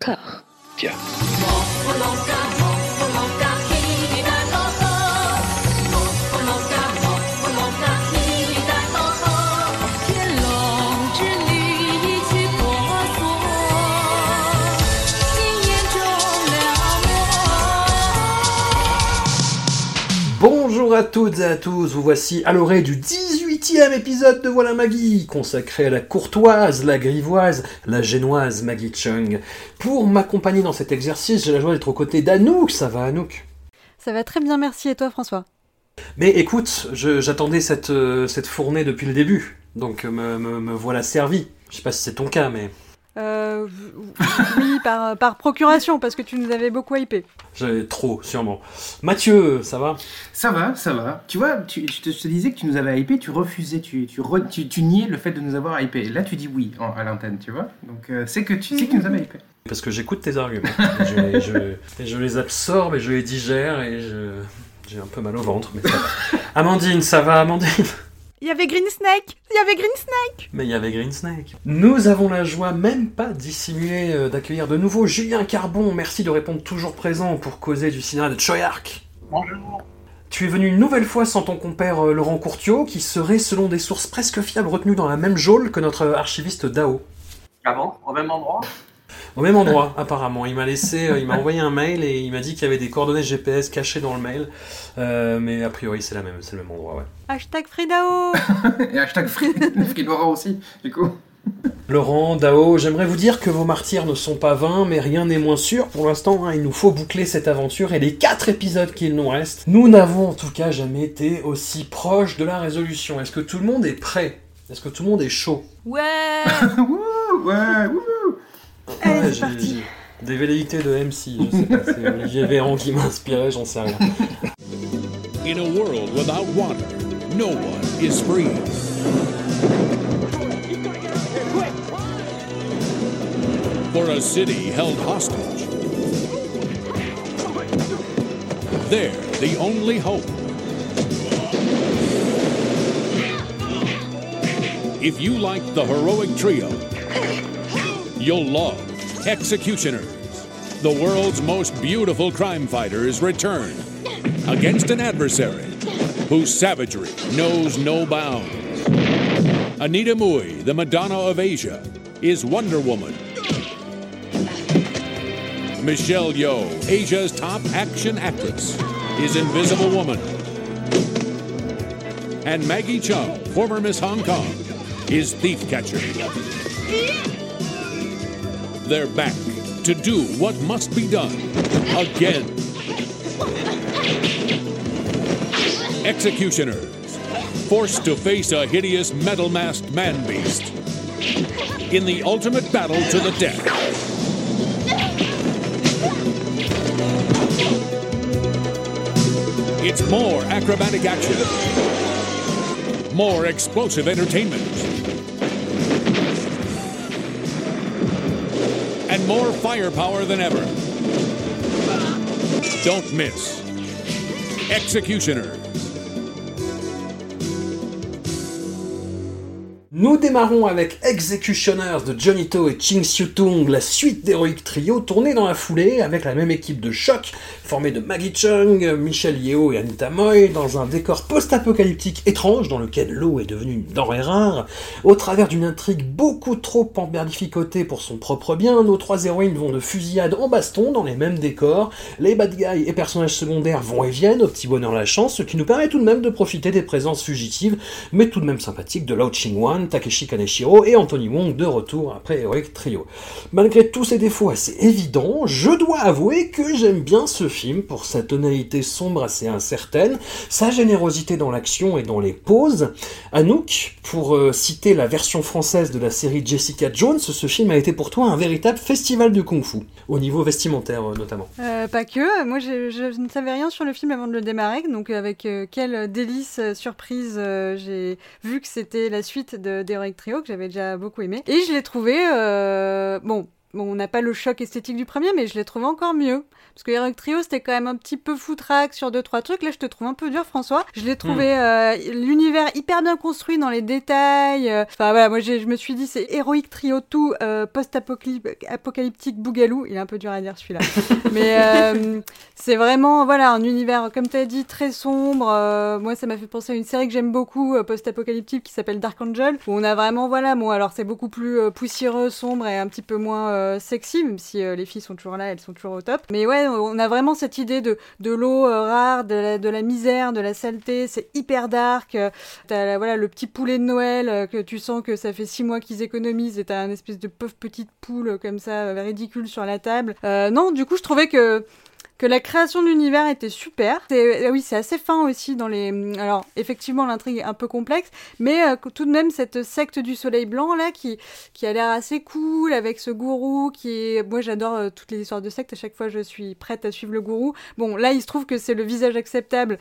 car. Tiens. Bonjour à toutes et à tous, vous voici à l'oreille du 18e épisode de Voilà Maggie, consacré à la courtoise, la grivoise, la génoise Maggie Chung. Pour m'accompagner dans cet exercice, j'ai la joie d'être aux côtés d'Anouk. Ça va Anouk? Ça va très bien, merci. Et toi François? Mais écoute, j'attendais cette, euh, cette fournée depuis le début, donc me, me- me voilà servi. Je sais pas si c'est ton cas, mais euh, Oui, par, par procuration, parce que tu nous avais beaucoup hypé. j'avais trop, sûrement. Mathieu, ça va? Ça va, ça va. Tu vois, tu, je, te, je te disais que tu nous avais hypé, tu refusais, tu, tu, re- tu, tu niais le fait de nous avoir hypé. Là, tu dis oui en- à l'antenne, tu vois. Donc, euh, c'est que tu sais que tu nous avais hypé. Parce que j'écoute tes arguments. Et je, je- et je les absorbe et je les digère et je... J'ai un peu mal au ventre, mais ça va. Amandine, ça va, Amandine? Il y avait Green Snake Il y avait Green Snake Mais il y avait Green Snake. Nous avons la joie, même pas dissimulée, euh, d'accueillir de nouveau Julien Carbon. Merci de répondre toujours présent pour causer du cinéma de Choyark. Bonjour. Tu es venu une nouvelle fois sans ton compère euh, Laurent Courtiot, qui serait, selon des sources presque fiables, retenu dans la même geôle que notre archiviste Dao. Ah bon? Au même endroit? Au même endroit, apparemment. Il m'a laissé, euh, il m'a envoyé un mail et il m'a dit qu'il y avait des coordonnées GPS cachées dans le mail. Euh, mais a priori, c'est la même, c'est le même endroit, ouais. Hashtag Fridao Et hashtag Free- Fridora aussi, du coup. Laurent, Dao, j'aimerais vous dire que vos martyrs ne sont pas vains, mais rien n'est moins sûr pour l'instant. hein. il nous faut boucler cette aventure et les quatre épisodes qu'il nous reste. Nous n'avons en tout cas jamais été aussi proches de la résolution. Est-ce que tout le monde est prêt? Est-ce que tout le monde est chaud? Ouais Wouh, ouais, wouh. Allez, Ouais, c'est parti Des velléités de MC, je sais pas. C'est Olivier Véran qui m'a inspiré, j'en sais rien. In a world without water, no one is free. For a city held hostage, they're the only hope. If you like the heroic trio, you'll love Executioners. The world's most beautiful crime fighters return against an adversary whose savagery knows no bounds. Anita Mui, the Madonna of Asia, is Wonder Woman. Michelle Yeoh, Asia's top action actress, is Invisible Woman. And Maggie Chung, former Miss Hong Kong, is Thief Catcher. They're back to do what must be done again. Executioners, forced to face a hideous metal masked man beast in the ultimate battle to the death. It's more acrobatic action, more explosive entertainment, more firepower than ever. Don't miss Executioners. Nous démarrons avec Executioners de Johnny To et Ching Siu Tung, la suite d'Heroic Trio, tournée dans la foulée avec la même équipe de choc, formée de Maggie Chung, Michelle Yeoh et Anita Moy, dans un décor post-apocalyptique étrange dans lequel l'eau est devenue une denrée rare. Au travers d'une intrigue beaucoup trop emberlificotée pour son propre bien, nos trois héroïnes vont de fusillade en baston dans les mêmes décors, les bad guys et personnages secondaires vont et viennent, au petit bonheur la chance, ce qui nous permet tout de même de profiter des présences fugitives, mais tout de même sympathiques de Lao Ching-wan, Takeshi Kaneshiro et Anthony Wong de retour après Heroic Trio. Malgré tous ses défauts assez évidents, je dois avouer que j'aime bien ce film pour sa tonalité sombre assez incertaine, sa générosité dans l'action et dans les pauses. Anouk, pour euh, citer la version française de la série Jessica Jones, ce film a été pour toi un véritable festival de kung-fu, au niveau vestimentaire euh, notamment. Euh, pas que, moi j'ai- je, ne savais rien sur le film avant de le démarrer, donc avec quelle délice, surprise, j'ai vu que c'était la suite de d'Heroic Trio, que j'avais déjà beaucoup aimé. Et je l'ai trouvé, euh, bon, bon, on n'a pas le choc esthétique du premier, mais je l'ai trouvé encore mieux. Parce que Heroic Trio, c'était quand même un petit peu foutraque sur deux, trois trucs. Là, je te trouve un peu dur, François. Je l'ai trouvé euh, l'univers hyper bien construit dans les détails. euh. Enfin, voilà, moi, je me suis dit, c'est Heroic Trio tout, euh, post-apocalyptique Bougalou. Il est un peu dur à dire, celui-là. mais euh, c'est vraiment, voilà, un univers, comme tu as dit, très sombre. Moi, ça m'a fait penser à une série que j'aime beaucoup, post-apocalyptique, qui s'appelle Dark Angel, où on a vraiment, voilà, bon, alors c'est beaucoup plus poussiéreux, sombre et un petit peu moins sexy, même si les filles sont toujours là, elles sont toujours au top. Mais ouais, on a vraiment cette idée de, de l'eau euh, rare, de la, de la misère, de la saleté, c'est hyper dark. Euh, T'as voilà, le petit poulet de Noël, euh, que tu sens que ça fait six mois qu'ils économisent, et t'as un espèce de pauvre petite poule comme ça, ridicule sur la table. Non, du coup, je trouvais que que la création de l'univers était super. Euh, oui, c'est assez fin aussi dans les. Alors, effectivement, l'intrigue est un peu complexe, mais euh, tout de même cette secte du Soleil blanc là, qui qui a l'air assez cool avec ce gourou qui est. Moi, j'adore euh, toutes les histoires de secte. À chaque fois, je suis prête à suivre le gourou. Bon, là, il se trouve que c'est le visage acceptable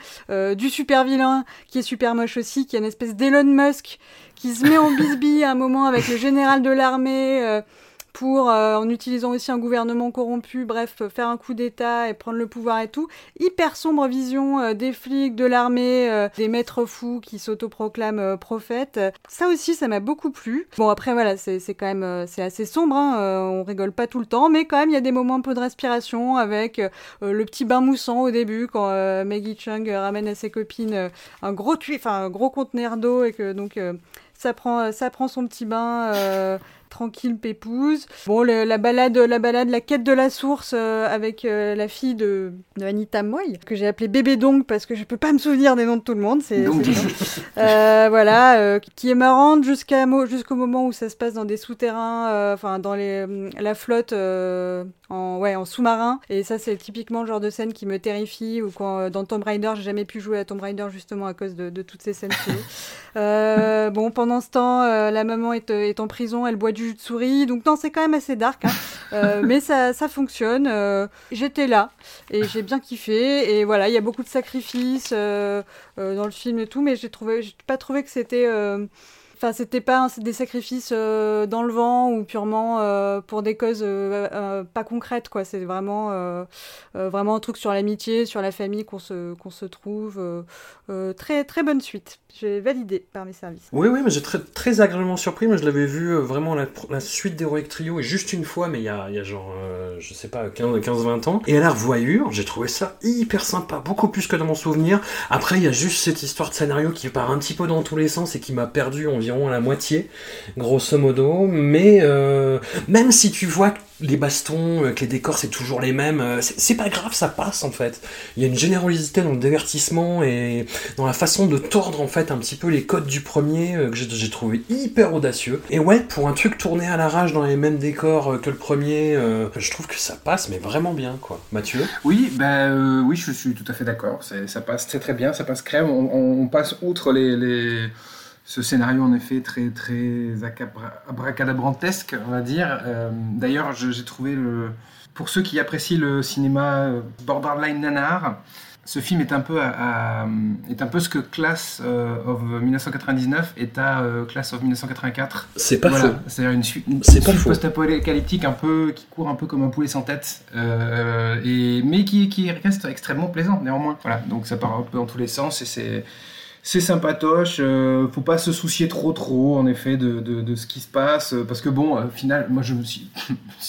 du super vilain qui est super moche aussi, qui est une espèce d'Elon Musk qui se met en bisbille à un moment avec le général de l'armée. Pour, euh, en utilisant aussi un gouvernement corrompu, bref, faire un coup d'État et prendre le pouvoir et tout. Hyper sombre vision euh, des flics, de l'armée, euh, des maîtres fous qui s'autoproclament euh, prophètes. Ça aussi, ça m'a beaucoup plu. Bon, après, voilà, c'est quand même euh, c'est assez sombre, hein, on rigole pas tout le temps, mais quand même, il y a des moments un peu de respiration avec le petit bain moussant au début quand Maggie Chung ramène à ses copines un gros enfin un gros conteneur d'eau et que donc ça prend ça prend son petit bain tranquille pépouse. Bon le- la balade la balade la quête de la source euh, avec euh, la fille de, de Anita Moy que j'ai appelée bébé Dong parce que je peux pas me souvenir des noms de tout le monde, c'est. Euh, voilà, qui est marrante jusqu'à jusqu'au moment où ça se passe dans des souterrains, enfin dans les, la flotte en ouais en sous-marin. Et ça c'est typiquement le genre de scène qui me terrifie. Ou quand euh, dans Tomb Raider, j'ai jamais pu jouer à Tomb Raider justement à cause de, de toutes ces scènes. euh, bon, pendant ce temps, euh, la maman est, euh, est en prison, elle boit du jus de souris. Donc non, c'est quand même assez dark, hein. Euh, mais ça ça fonctionne. J'étais là et j'ai bien kiffé. Et voilà, il y a beaucoup de sacrifices. dans le film et tout, mais j'ai trouvé, j'ai pas trouvé que c'était, enfin, c'était pas des sacrifices euh, dans le vent ou purement euh, pour des causes euh, euh, pas concrètes, quoi. C'est vraiment, vraiment un truc sur l'amitié, sur la famille qu'on se, qu'on se trouve. très, très bonne suite. J'ai validé par mes services. Oui, oui, mais j'ai très, très agréablement surpris. Moi, je l'avais vu vraiment la, la suite d'Heroic Trio, et juste une fois, mais il y a, y a genre, je sais pas, 15-20 ans. Et à la revoyure, j'ai trouvé ça hyper sympa, beaucoup plus que dans mon souvenir. Après, il y a juste cette histoire de scénario qui part un petit peu dans tous les sens et qui m'a perdu environ à la moitié, grosso modo. Mais euh, même si tu vois que les bastons, euh, que les décors, c'est toujours les mêmes, euh, c'est pas grave, ça passe en fait. Il y a une générosité dans le divertissement et dans la façon de tordre en fait un petit peu les codes du premier que j'ai trouvé hyper audacieux. Et ouais, pour un truc tourné à l'arrache dans les mêmes décors que le premier, je trouve que ça passe mais vraiment bien quoi. Mathieu? Oui, bah, oui, je suis tout à fait d'accord. Ça passe très très bien, ça passe crème. On, passe outre les- ce scénario en effet très très abracadabrantesque, on va dire. Euh, D'ailleurs, j'ai trouvé le pour ceux qui apprécient le cinéma euh, borderline nanar. Ce film est un peu, à- à- est un peu ce que Class euh, of 1999 est à Class of 1984. C'est pas Voilà, faux. C'est-à-dire une, suite post-apocalyptique un peu qui court un peu comme un poulet sans tête, euh, et mais qui, qui reste extrêmement plaisant néanmoins. Voilà, donc ça part un peu dans tous les sens et c'est c'est sympatoche. euh, faut pas se soucier trop trop en effet de, ce qui se passe euh, parce que bon, au final, moi je me suis,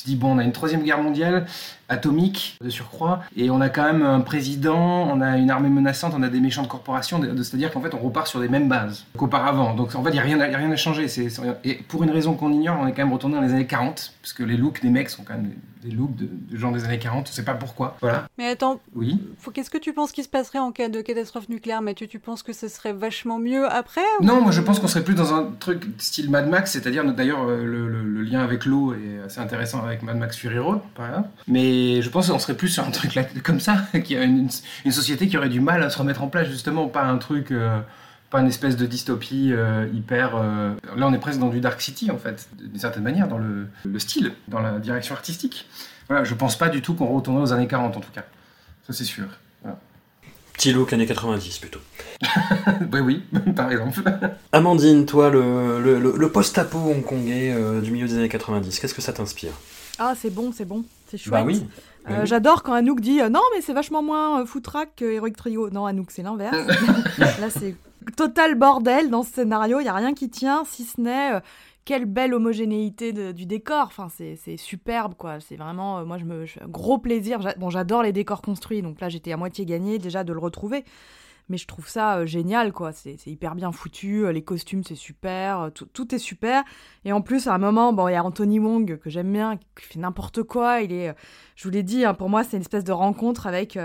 dit bon, on a une troisième guerre mondiale atomique de surcroît et on a quand même un président, on a une armée menaçante, on a des méchantes corporations, de- de- c'est-à-dire qu'en fait on repart sur des mêmes bases qu'auparavant. Donc en fait il n'y a, rien à- y a rien à changer. C'est- c'est- et pour une raison qu'on ignore, on est quand même retourné dans les années 40 parce que les looks des mecs sont quand même des, looks de, de gens des années 40, on sait pas pourquoi. Voilà. Mais attends, Oui. qu'est-ce que tu penses qui se passerait en cas de catastrophe nucléaire, Mathieu? Tu penses que ce serait vachement mieux après ou- Non, moi je pense qu'on serait plus dans un truc style Mad Max, c'est-à-dire d'ailleurs euh, le, le- le lien avec l'eau est assez intéressant avec Mad Max Fury Road, par exemple. Mais je pense qu'on serait plus sur un truc là, comme ça, qui a une, une société qui aurait du mal à se remettre en place justement, pas un truc, euh, pas une espèce de dystopie euh, hyper. euh, Là, on est presque dans du Dark City en fait, d'une certaine manière, dans le, le style, dans la direction artistique. Voilà, je pense pas du tout qu'on retournerait aux années 40 en tout cas. Ça c'est sûr. Petit look années 90 plutôt. oui, oui, par exemple. Amandine, toi, le, le, le- post-apo hongkongais euh, du milieu des années 90, qu'est-ce que ça t'inspire? Ah, c'est bon, c'est bon. C'est chouette. Bah oui. Euh, Bah oui. J'adore quand Anouk dit euh, non, mais c'est vachement moins euh, footrack que Heroic Trio. Non, Anouk, c'est l'inverse. Là, c'est total bordel dans ce scénario. Il y a rien qui tient, si ce n'est euh, quelle belle homogénéité du décor. Enfin, c'est superbe, quoi. C'est vraiment, euh, moi, je me, gros plaisir. Bon, j'adore les décors construits, donc là, j'étais à moitié gagnée déjà de le retrouver. Mais je trouve ça euh, génial, quoi. C'est hyper bien foutu. Les costumes, c'est super. Tout, tout est super. Et en plus, à un moment, bon, il y a Anthony Wong que j'aime bien, qui fait n'importe quoi. Il est, je vous l'ai dit, hein, pour moi, c'est une espèce de rencontre avec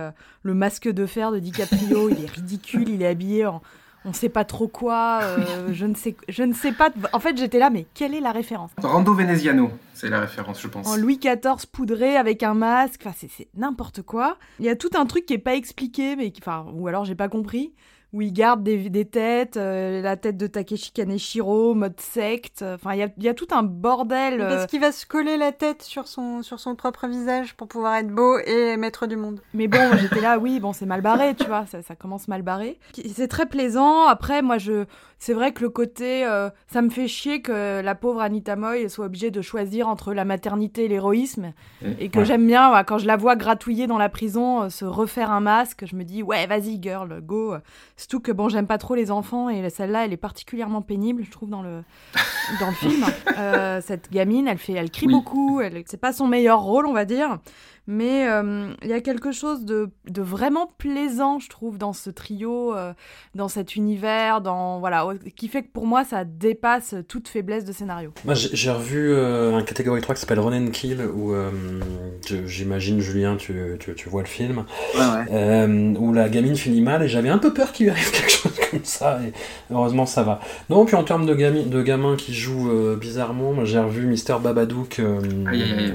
le masque de fer de DiCaprio. il est ridicule. Il est habillé en, on sait pas trop quoi. euh, je ne sais, je ne sais pas. En fait, j'étais là, mais quelle est la référence? Rando Veneziano, c'est la référence, je pense. en Louis XIV poudré avec un masque, enfin c'est n'importe quoi. Il y a tout un truc qui est pas expliqué, mais qui- enfin ou alors j'ai pas compris. Où il garde des, des têtes, euh, la tête de Takeshi Kaneshiro, mode secte. Enfin, il y a, il y a tout un bordel. euh, Parce qu'il va se coller la tête sur son, sur son propre visage pour pouvoir être beau et maître du monde. Mais bon, j'étais là, oui, bon, c'est mal barré, tu vois, ça, ça commence mal barré. C'est très plaisant. Après, moi, je, c'est vrai que le côté, euh, ça me fait chier que la pauvre Anita Moy soit obligée de choisir entre la maternité et l'héroïsme, et que Ouais. j'aime bien, ouais, quand je la vois gratouiller dans la prison, euh, se refaire un masque, je me dis, ouais, vas-y, girl, go. Surtout que bon, j'aime pas trop les enfants, et celle-là, elle est particulièrement pénible, je trouve, dans le, dans le film. Euh, cette gamine, elle fait, elle crie Oui. beaucoup, elle, c'est pas son meilleur rôle, on va dire. Mais euh, il y a quelque chose de, de vraiment plaisant, je trouve, dans ce trio, euh, dans cet univers, dans voilà, qui fait que pour moi, ça dépasse toute faiblesse de scénario. Moi, j'ai revu euh, un catégorie 3 qui s'appelle Run and Kill, où euh, j'imagine, Julien, tu, tu, tu vois le film, Ouais, ouais. euh, où la gamine finit mal, et j'avais un peu peur qu'il lui arrive quelque chose comme ça, et heureusement ça va. Non, puis en termes de, gami- de gamins qui jouent euh, bizarrement, moi, j'ai revu Mister Babadook euh, Aïe, aïe, aïe.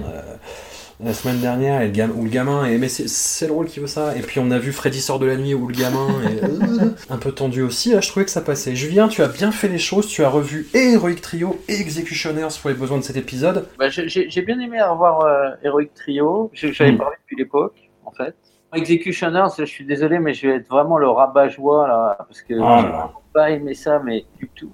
La semaine dernière, et le gam- où le gamin est... Mais c'est- c'est le rôle qui veut ça. Et puis on a vu Freddy sort de la nuit, où le gamin est euh, un peu tendu aussi. Là, je trouvais que ça passait. Julien, tu as bien fait les choses, tu as revu et Heroic Trio et Executioners pour les besoins de cet épisode. Bah, j'ai- bien aimé revoir euh, Heroic Trio. Je- J'avais Mm. parlé depuis l'époque, en fait. Executioners, je suis désolé, mais je vais être vraiment le rabat-joie, là, parce que Ah j'ai pas aimé ça, mais du tout.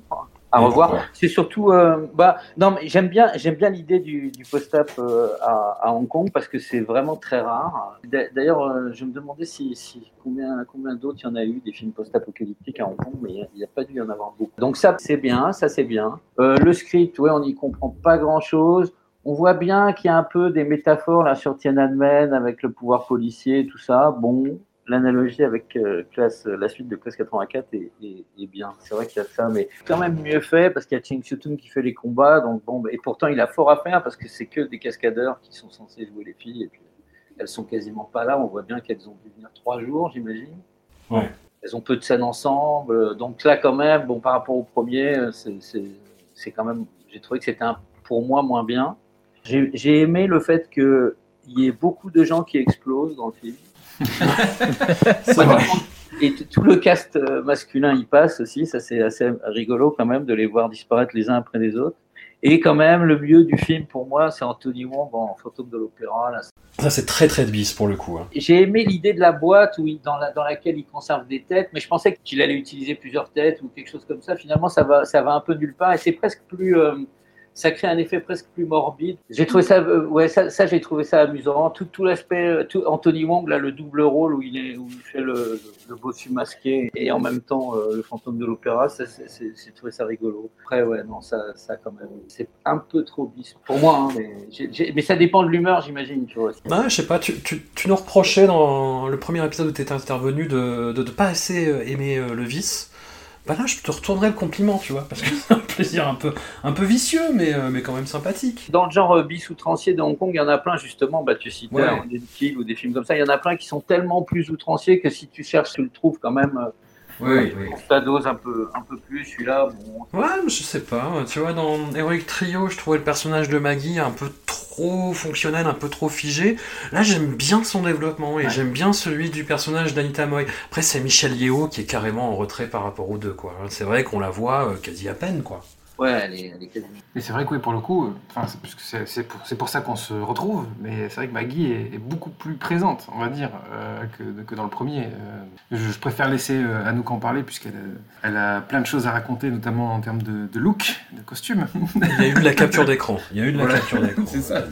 À revoir. C'est surtout, euh, bah, non, mais j'aime bien, j'aime bien l'idée du, du post-up euh, à, à Hong Kong parce que c'est vraiment très rare. D'a- D'ailleurs, euh, je me demandais si, si combien, combien d'autres il y en a eu des films post-apocalyptiques à Hong Kong, mais il n'y a, pas dû y en avoir beaucoup. Donc ça, c'est bien, ça c'est bien. Le script, ouais, on n'y comprend pas grand-chose. On voit bien qu'il y a un peu des métaphores là sur Tiananmen avec le pouvoir policier et tout ça. Bon, l'analogie avec euh, classe, la suite de classe 84 est, est- est bien. C'est vrai qu'il y a ça, mais quand même mieux fait parce qu'il y a Ching Tung qui fait les combats. Donc bon, et pourtant il a fort à faire parce que c'est que des cascadeurs qui sont censés jouer les filles et puis elles sont quasiment pas là. On voit bien qu'elles ont dû venir trois jours, j'imagine. Ouais. Elles ont peu de scènes ensemble. Donc là, quand même, bon, par rapport au premier, euh, c'est- quand même. J'ai trouvé que c'était pour moi moins bien. J'ai j'ai aimé le fait qu'il y ait beaucoup de gens qui explosent dans le film. C'est vrai. Et tout le cast euh, masculin y passe aussi, ça c'est assez rigolo quand même de les voir disparaître les uns après les autres. Et quand même, le mieux du film pour moi, c'est Anthony Wong en fantôme de l'opéra. là. Ça, c'est très très de bis pour le coup. hein. J'ai aimé l'idée de la boîte où il- dans, la- dans laquelle il conserve des têtes, mais je pensais qu'il allait utiliser plusieurs têtes ou quelque chose comme ça. Finalement, ça va, ça va un peu nulle part et c'est presque plus. euh, ça crée un effet presque plus morbide. J'ai trouvé ça, euh, ouais, ça, j'ai trouvé ça amusant. Tout, tout l'aspect, euh, Anthony Wong, là, le double rôle où il est, où il fait le, le, bossu masqué et en même temps euh, le fantôme de l'opéra, ça, j'ai trouvé ça rigolo. Après, ouais, non, ça, ça quand même, c'est un peu trop bis pour moi, hein, mais, mais ça dépend de l'humeur, j'imagine, tu vois. Bah, je sais pas, tu, tu, tu nous reprochais dans le premier épisode où tu étais intervenu de ne pas assez euh, aimer le vice. Bah là, je te retournerai le compliment, tu vois, parce que c'est un plaisir un peu, un peu vicieux, mais, euh, mais quand même sympathique. Dans le genre euh, bis outrancier de Hong Kong, il y en a plein justement, bah, tu citais Ouais. Iron Kill ou des films comme ça, il y en a plein qui sont tellement plus outranciers que si tu cherches, tu le trouves quand même, euh, Oui, oui. ta dose un peu, un peu plus, celui-là, bon, Ouais, je sais pas. Tu vois, dans Heroic Trio, je trouvais le personnage de Maggie un peu trop fonctionnel, un peu trop figé. Là, j'aime bien son développement et Ouais. j'aime bien celui du personnage d'Anita Moy. Après, c'est Michel Yeo qui est carrément en retrait par rapport aux deux, quoi. C'est vrai qu'on la voit euh, quasi à peine, quoi. Ouais, elle est, elle est quasiment. Mais c'est vrai que oui, pour le coup, euh, enfin, c'est, puisque c'est, c'est pour, c'est pour ça qu'on se retrouve, mais c'est vrai que Maggie est, est beaucoup plus présente, on va dire, euh, que, que dans le premier. Euh, je, je préfère laisser euh, Anouk en parler, puisqu'elle a, elle a plein de choses à raconter, notamment en termes de, de look, de costume. Il y a eu de la capture d'écran. Il y a eu de la Voilà. capture d'écran. C'est ça.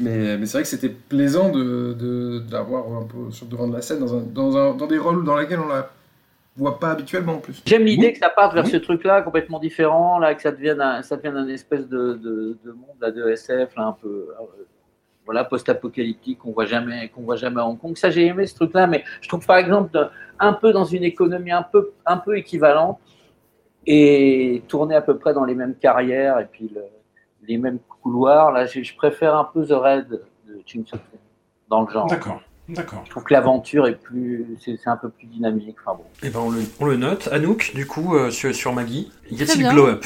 Mais, mais c'est vrai que c'était plaisant de, de, d'avoir un peu sur le devant de la scène dans, un, dans, un, dans des rôles dans lesquels on la voit pas habituellement en plus. J'aime l'idée Oui. que ça parte vers Oui. ce truc-là complètement différent, là, que ça devienne un, ça devienne un espèce de, de, de monde là, de SF, là, un peu euh, voilà, post-apocalyptique qu'on voit jamais, qu'on voit jamais à Hong Kong. Ça, j'ai aimé ce truc-là, mais je trouve par exemple un peu dans une économie un peu, un peu équivalente et tourner à peu près dans les mêmes carrières et puis le- les mêmes couloirs. Là, je préfère un peu The Red de Ching Soo dans le genre. D'accord. D'accord. Je trouve que l'aventure est plus, c'est un peu plus dynamique. Enfin bon. Eh ben on le, on le note. Anouk, du coup, euh, sur, sur Maggie, y a-t-il glow up?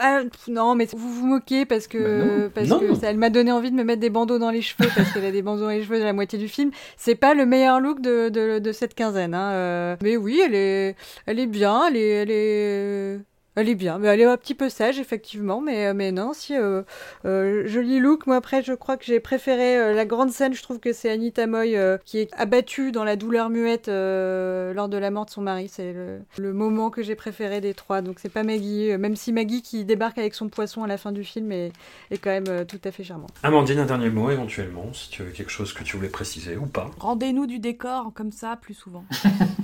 Ah, non, mais vous vous moquez parce que, Bah non. parce Non. que ça, elle m'a donné envie de me mettre des bandeaux dans les cheveux parce qu'elle a des bandeaux dans les cheveux de la moitié du film. C'est pas le meilleur look de, de, de cette quinzaine. Hein. euh, mais oui, elle est, elle est bien, elle est, elle est, elle est bien. Mais elle est un petit peu sage, effectivement. Mais, mais non, si, euh, euh, joli look. Moi, après, je crois que j'ai préféré euh, la grande scène. Je trouve que c'est Anita Moy euh, qui est abattue dans la douleur muette euh, lors de la mort de son mari. C'est le, le moment que j'ai préféré des trois. Donc, c'est pas Maggie. euh, Même si Maggie qui débarque avec son poisson à la fin du film est, est quand même euh, tout à fait charmante. Amandine, un dernier mot éventuellement, si tu avais quelque chose que tu voulais préciser ou pas. Rendez-nous du décor comme ça plus souvent.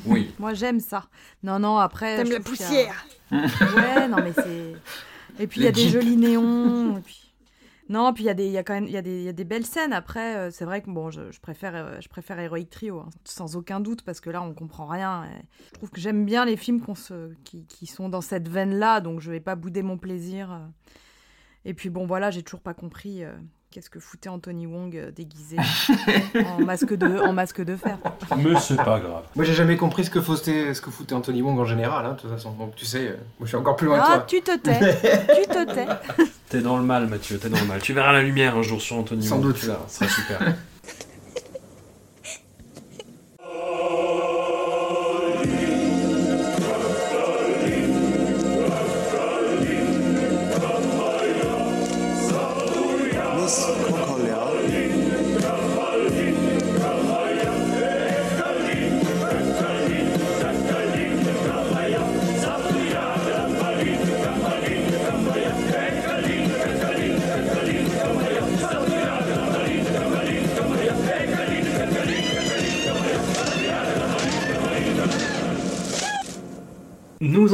Oui. Moi, j'aime ça. Non, non, après. T'aimes la poussière Ouais, non, mais c'est. Et puis il y a des jolis néons. Et puis... Non, puis il y a des, y a quand même, y a des, y a des belles scènes. Après, euh, c'est vrai que bon, je, je préfère, euh, je préfère Heroic Trio, hein, sans aucun doute, parce que là, on comprend rien. Et je trouve que j'aime bien les films se, qui, qui sont dans cette veine-là, donc je vais pas bouder mon plaisir. euh. Et puis bon, voilà, j'ai toujours pas compris. euh, Qu'est-ce que foutait Anthony Wong euh, déguisé en masque de, en masque de fer Mais c'est pas grave. Moi, j'ai jamais compris ce que foutait, ce que foutait Anthony Wong en général, hein, de toute façon. Donc, tu sais, euh, moi, je suis encore plus loin que Ah, toi. tu te tais, tu te tais. T'es dans le mal, Mathieu, t'es dans le mal. Tu verras la lumière un jour sur Anthony. Sans Wong, doute. Tu verras, ce sera super.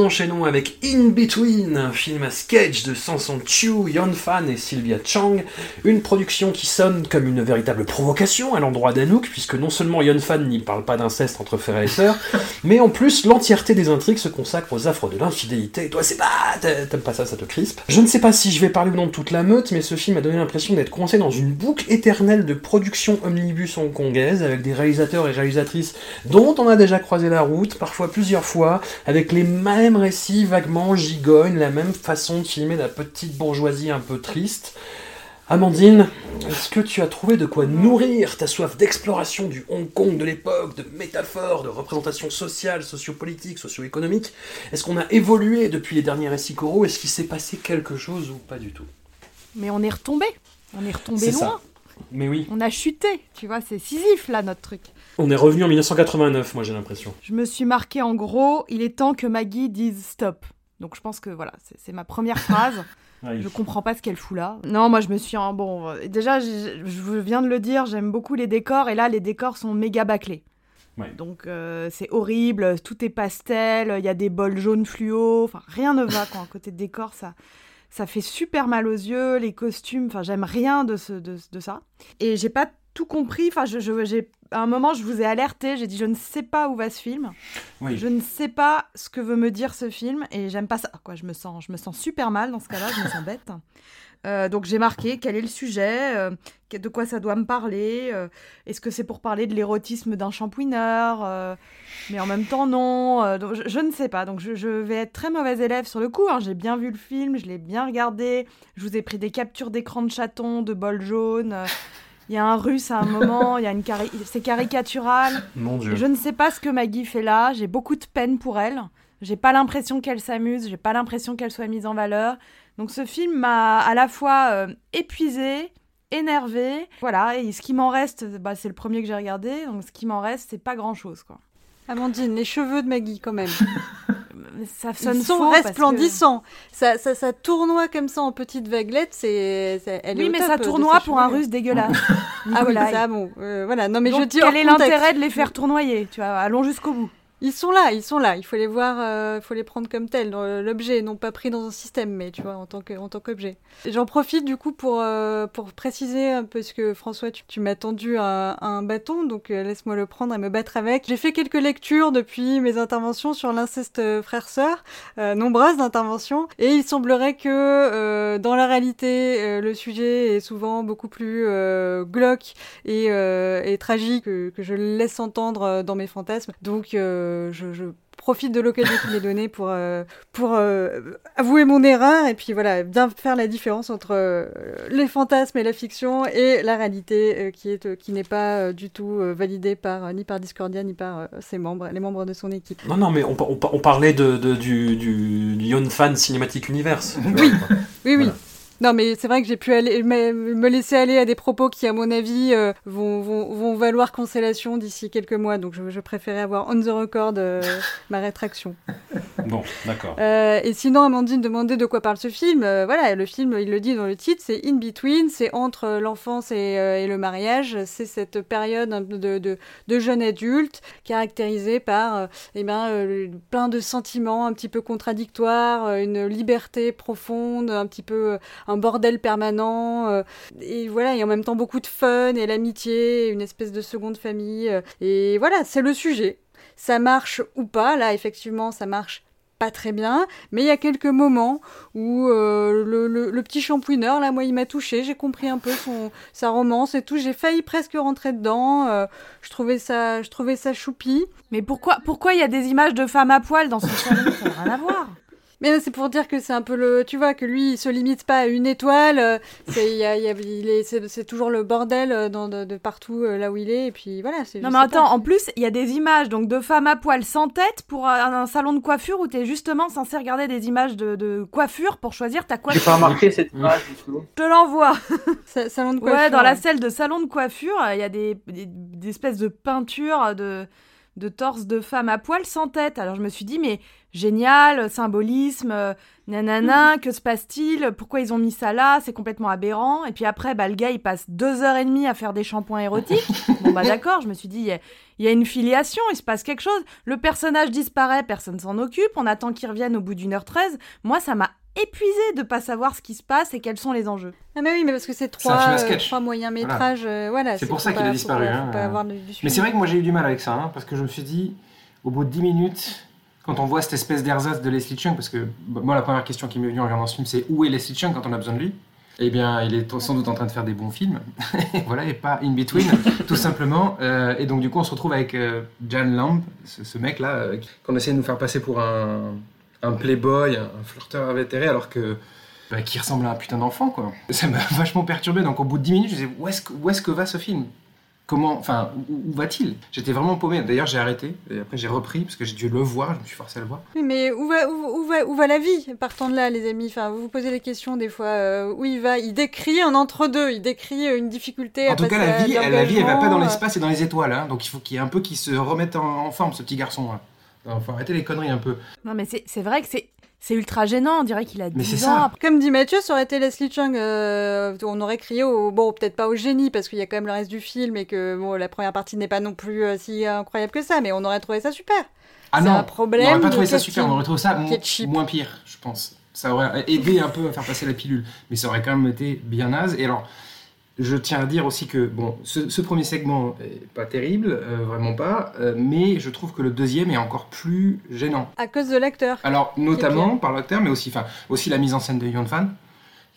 enchaînons avec In Between, un film à sketch de Samson Chu, Yon Fan et Sylvia Chang, une production qui sonne comme une véritable provocation à l'endroit d'Anouk, puisque non seulement Yon Fan n'y parle pas d'inceste entre frères et sœurs, mais en plus l'entièreté des intrigues se consacre aux affres de l'infidélité. Toi c'est pas, t'aimes pas ça, ça te crispe. Je ne sais pas si je vais parler ou non de toute la meute, mais ce film a donné l'impression d'être coincé dans une boucle éternelle de production omnibus hongkongaise, avec des réalisateurs et réalisatrices dont on a déjà croisé la route, parfois plusieurs fois, avec les mêmes récits vaguement gigognes, la même façon de filmer la petite bourgeoisie un peu triste. Amandine, est-ce que tu as trouvé de quoi nourrir ta soif d'exploration du Hong Kong de l'époque, de métaphores, de représentations sociales, sociopolitiques, socio-économiques? Est-ce qu'on a évolué depuis les derniers récits coraux? Est-ce qu'il s'est passé quelque chose ou pas du tout? Mais on est retombé. On est retombé loin. ça. Mais oui, On a chuté, tu vois, c'est Sisyphe là notre truc. On est revenu en 1989, moi j'ai l'impression. Je me suis marqué en gros, il est temps que Maggie dise stop. Donc je pense que voilà, c'est ma première phrase. Ouais, Je comprends pas ce qu'elle fout là. Non, moi je me suis en bon. Déjà, je viens de le dire, j'aime beaucoup les décors et là les décors sont méga bâclés. Ouais. Donc euh, c'est horrible, tout est pastel, il y a des bols jaunes fluo, enfin rien ne va quand côté décor ça ça fait super mal aux yeux, les costumes, enfin j'aime rien de ce de, de ça. Et j'ai pas tout compris, enfin je, je- j'ai à un moment je vous ai alerté, j'ai dit je ne sais pas où va ce film. Oui. Je ne sais pas ce que veut me dire ce film et j'aime pas ça. Quoi, je me sens, je me sens super mal dans ce cas-là. Je me sens bête. Euh, donc j'ai marqué quel est le sujet, euh, de quoi ça doit me parler. euh, Est-ce que c'est pour parler de l'érotisme d'un shampooineur Mais en même temps non. donc je, je ne sais pas. Donc je, je vais être très mauvaise élève sur le coup. hein. J'ai bien vu le film, je l'ai bien regardé. Je vous ai pris des captures d'écran de chatons, de bols jaunes. Il y a un russe à un moment. Il y a une cari- c'est caricatural. Mon dieu. Je ne sais pas ce que Maggie fait là. J'ai beaucoup de peine pour elle. J'ai pas l'impression qu'elle s'amuse. J'ai pas l'impression qu'elle soit mise en valeur. Donc ce film m'a à la fois euh, épuisé, énervé, voilà, et ce qui m'en reste, bah, c'est le premier que j'ai regardé, donc ce qui m'en reste, c'est pas grand-chose, quoi. Amandine, les cheveux de Maggie, quand même. ça sonne Ils sont faux parce que- resplendissants. Ça, ça, ça tournoie comme ça en petites vaguelettes. C'est, elle est Oui, mais top ça tournoie pour un russe dégueulasse. Ah oui, Nicolas. ça, bon, euh, voilà. Non, mais Donc, je dis quel est l'intérêt de les faire tournoyer Tu vois, allons jusqu'au bout. Ils sont là, ils sont là. Il faut les voir, euh, il faut les prendre comme tels, dans l'objet, non pas pris dans un système, mais tu vois, en tant que, tant qu'objet. Et J'en profite du coup pour euh, pour préciser un peu ce que François, tu, tu m'as tendu un, bâton, donc euh, laisse-moi le prendre et me battre avec. J'ai fait quelques lectures depuis mes interventions sur l'inceste euh, frère-sœur, euh, nombreuses interventions, et il semblerait que euh, dans la réalité, euh, le sujet est souvent beaucoup plus euh, glauque et, euh, et tragique que, que je le laisse entendre euh, dans mes fantasmes. Donc euh, je, je profite de l'occasion qu'il m'est donnée pour, euh, pour euh, avouer mon erreur et puis voilà, bien faire la différence entre euh, les fantasmes et la fiction et la réalité euh, qui est euh, qui n'est pas euh, du tout euh, validée par euh, ni par Discordia ni par euh, ses membres, les membres de son équipe. Non, non, mais on, par- on par- on parlait de, de- du, du, du Fan Cinematic Universe. Oui. Oui, oui. Voilà. Non, mais c'est vrai que j'ai pu aller, me, laisser aller à des propos qui, à mon avis, euh, vont, vont, vont valoir cancellation d'ici quelques mois. Donc, je, je préférais avoir on the record euh, ma rétraction. Bon, d'accord. Euh, et sinon, Amandine demandait de quoi parle ce film. Voilà, le film, il le dit dans le titre, c'est In Between, c'est entre l'enfance et, et le mariage. C'est cette période de, de, de jeune adulte caractérisée par eh ben, plein de sentiments un petit peu contradictoires, une liberté profonde, un petit peu un bordel permanent. euh, et voilà, et en même temps beaucoup de fun et l'amitié, une espèce de seconde famille. euh, et voilà, c'est le sujet. Ça marche ou pas. Là, effectivement, ça marche pas très bien, mais il y a quelques moments où euh, le, le- le petit shampooineur, là, moi, il m'a touché, j'ai compris un peu son, sa romance et tout, j'ai failli presque rentrer dedans, euh, je, trouvais ça, je trouvais ça choupi. Mais pourquoi pourquoi il y a des images de femmes à poil dans son salon? Ça n'a rien à voir. Mais c'est pour dire que c'est un peu le... Tu vois, que lui, il se limite pas à une étoile, euh, c'est, il y a- il y a- il est, toujours le bordel euh, dans, de, de partout euh, là où il est, et puis voilà. C'est, Non mais attends, pas. en plus, il y a des images donc de femmes à poil sans tête pour un, un salon de coiffure où tu es justement censé regarder des images de, de coiffure pour choisir ta J'ai coiffure. pas remarqué cette image du tout. Je te l'envoie. Sa- salon de Ouais, coiffure. dans la salle de salon de coiffure, il y a des, des, des espèces de peintures de, de torse de femmes à poil sans tête. Alors je me suis dit, mais génial, symbolisme, euh, nanana, que se passe-t-il? Pourquoi ils ont mis ça là? C'est complètement aberrant. Et puis après, bah, le gars, il passe deux heures et demie à faire des shampoings érotiques. bon, bah d'accord, je me suis dit, il y y, a une filiation, il se passe quelque chose. Le personnage disparaît, personne s'en occupe, on attend qu'il revienne au bout d'une heure treize. Moi, ça m'a épuisé de pas savoir ce qui se passe et quels sont les enjeux. Ah mais oui, mais parce que c'est trois, euh, trois moyens métrages, euh, voilà. C'est pour ça qu'il a disparu, pas- hein, faut pas avoir de- du Mais c'est vrai que moi j'ai eu du mal avec ça, hein, parce que je me suis dit, au bout de 10 minutes, quand on voit cette espèce d'ersatz de Leslie Chung, parce que bah, moi la première question qui m'est venue en regardant ce film, c'est où est Leslie Chung quand on a besoin de lui? Eh bien, il est sans doute en train de faire des bons films, voilà, et pas In Between, tout simplement. Euh, et donc du coup, on se retrouve avec euh, Jan Lamb, ce, ce mec-là, euh, qu'on essaie de nous faire passer pour un, un playboy, un, flirteur invétéré, alors que bah, qui ressemble à un putain d'enfant, quoi. Ça m'a vachement perturbé. Donc au bout de 10 minutes, je me disais, où est-ce que, où est-ce que va ce film? Comment, enfin, où, où va-t-il? J'étais vraiment paumé. D'ailleurs, j'ai arrêté et après j'ai repris parce que j'ai dû le voir. Je me suis forcé à le voir. Oui, mais où va, où, où va, où va la vie Partant de là, les amis? Enfin, vous vous posez des questions des fois. euh, où il va? Il décrit un entre-deux. Il décrit euh, une difficulté. En tout cas, la vie, la vie, elle va pas dans l'espace et dans les étoiles. hein. Donc il faut qu'il y ait un peu qu'il se remette en, en forme, ce petit garçon. là. Il faut arrêter les conneries un peu. Non, mais c'est c'est vrai que c'est c'est ultra gênant. On dirait qu'il a 10 Mais ans. ça. Comme dit Mathieu, ça aurait été Leslie Chung. euh, on aurait crié au. Bon, peut-être pas au génie, parce qu'il y a quand même le reste du film et que bon, la première partie n'est pas non plus euh, si incroyable que ça, mais on aurait trouvé ça super. Ah C'est non, un problème on n'aurait pas trouvé ça super. On aurait trouvé ça moins pire, je pense. Ça aurait aidé un peu à faire passer la pilule, mais ça aurait quand même été bien naze. Et alors, je tiens à dire aussi que bon, ce, ce premier segment est pas terrible, euh, vraiment pas, euh, mais je trouve que le deuxième est encore plus gênant. À cause de l'acteur. Alors, notamment par l'acteur, mais aussi, enfin, aussi la mise en scène de Yon Fan,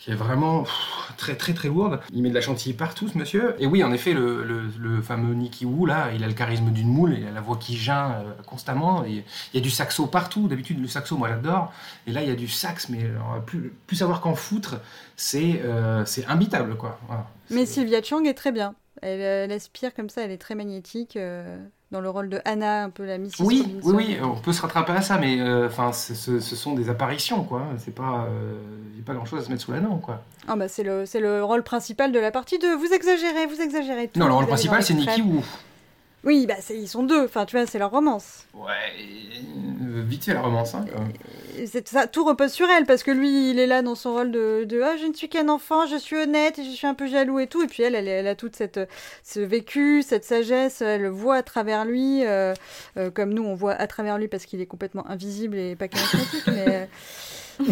qui est vraiment pff, très très très lourde. Il met de la chantilly partout, ce monsieur. Et oui, en effet, le, le- le fameux Nicky Wu, là, il a le charisme d'une moule, il a la voix qui geint euh, constamment. Et il y a du saxo partout. D'habitude, le saxo, moi, j'adore. Et là, il y a du sax, mais on va plus, plus savoir qu'en foutre. C'est euh, c'est imbitable, quoi. Voilà. Mais Sylvia Chung est très bien. Elle, euh, elle aspire comme ça, elle est très magnétique. euh, dans le rôle de Anna, un peu la Mrs. Oui, Robinson. oui, oui, on peut se rattraper à ça, mais euh, enfin, ce, ce- ce sont des apparitions, quoi. C'est pas, euh, y a pas grand-chose à se mettre sous la dent, quoi. Ah bah c'est le, c'est le rôle principal de la partie 2. Vous exagérez, vous exagérez. tout. Non, le rôle principal, c'est Nikki l'extrême. Ou Oui, bah ils sont deux. Enfin, tu vois, c'est leur romance. ouais, euh, vite fait la romance, hein. ça, tout repose sur elle parce que lui, il est là dans son rôle de, de ah, je ne suis qu'un enfant, je suis honnête et je suis un peu jaloux et tout. Et puis elle, elle, elle a toute cette ce vécu, cette sagesse, elle voit à travers lui, euh, euh, comme nous on voit à travers lui parce qu'il est complètement invisible et pas charismatique. mais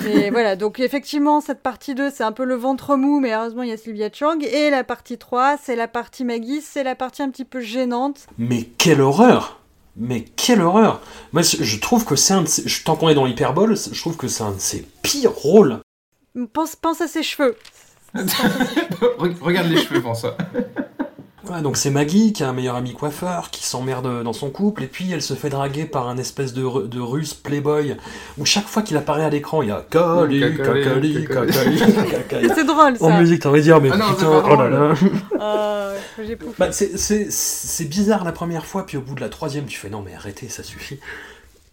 mais voilà, donc effectivement, cette partie 2, c'est un peu le ventre mou, mais heureusement, il y a Sylvia Chang. Et la partie 3, c'est la partie Maggie, c'est la partie un petit peu gênante. Mais quelle horreur Mais quelle horreur Moi, je trouve que c'est un de ces- je- Tant qu'on est dans l'hyperbole, je trouve que c'est un de ses pires rôles. Pense, pense à ses cheveux. Re- Regarde les cheveux, François. Ouais, donc c'est Maggie qui a un meilleur ami coiffeur, qui s'emmerde dans son couple, et puis elle se fait draguer par un espèce de, de russe playboy, où chaque fois qu'il apparaît à l'écran, il y a Cacali, Cacali. Cacali, Cacali. C'est drôle ça. En musique, t'as envie de dire, mais Ah non, putain, oh là là. Ah. Bah, c'est- bizarre la première fois, puis au bout de la troisième, tu fais non, mais arrêtez, ça suffit.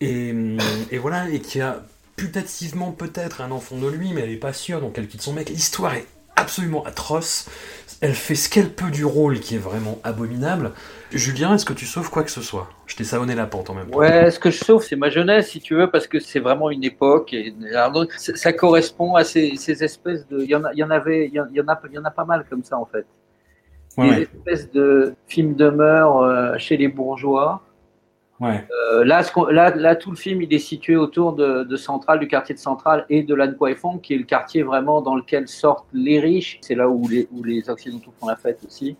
Et, hum, et voilà, et qui a putativement peut-être un enfant de lui, mais elle est pas sûre, donc elle quitte son mec. L'histoire est absolument atroce. Elle fait ce qu'elle peut du rôle, qui est vraiment abominable. Julien, est-ce que tu sauves quoi que ce soit? Je t'ai savonné la pente en même temps. Ouais, ce que je sauve, c'est ma jeunesse, si tu veux, parce que c'est vraiment une époque. Et, ça correspond à ces, ces espèces de. Il y en, a, il y en avait, il y en il y en a, il y en a pas mal comme ça en fait. Ouais, Des ouais. espèces de films de mœurs euh, chez les bourgeois. Ouais. Euh, là, ce qu'on- là, là, tout le film, il est situé autour de, de Centrale, du quartier de Centrale et de Lan Fong, qui est le quartier vraiment dans lequel sortent les riches. C'est là où les, où les Occidentaux font la fête aussi.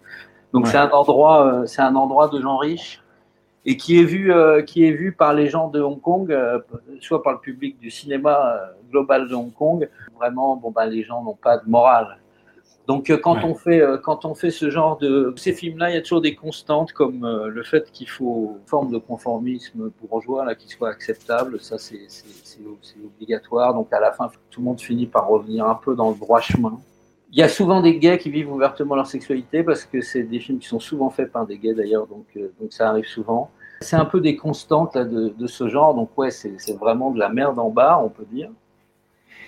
Donc Ouais. c'est un endroit, euh, c'est un endroit de gens riches et qui est vu, euh, qui est vu par les gens de Hong Kong, soit par le public du cinéma global de Hong Kong. Vraiment, bon ben les gens n'ont pas de morale. Donc euh, quand Ouais. on fait euh, quand on fait ce genre de ces films-là, il y a toujours des constantes comme euh, le fait qu'il faut une forme de conformisme bourgeois là qui soit acceptable. Ça c'est c'est- c'est c'est obligatoire. Donc à la fin, tout le monde finit par revenir un peu dans le droit chemin. Il y a souvent des gays qui vivent ouvertement leur sexualité parce que c'est des films qui sont souvent faits par des gays d'ailleurs, donc euh, donc ça arrive souvent. C'est un peu des constantes là, de, de ce genre. Donc ouais, c'est c'est vraiment de la merde en bas, on peut dire.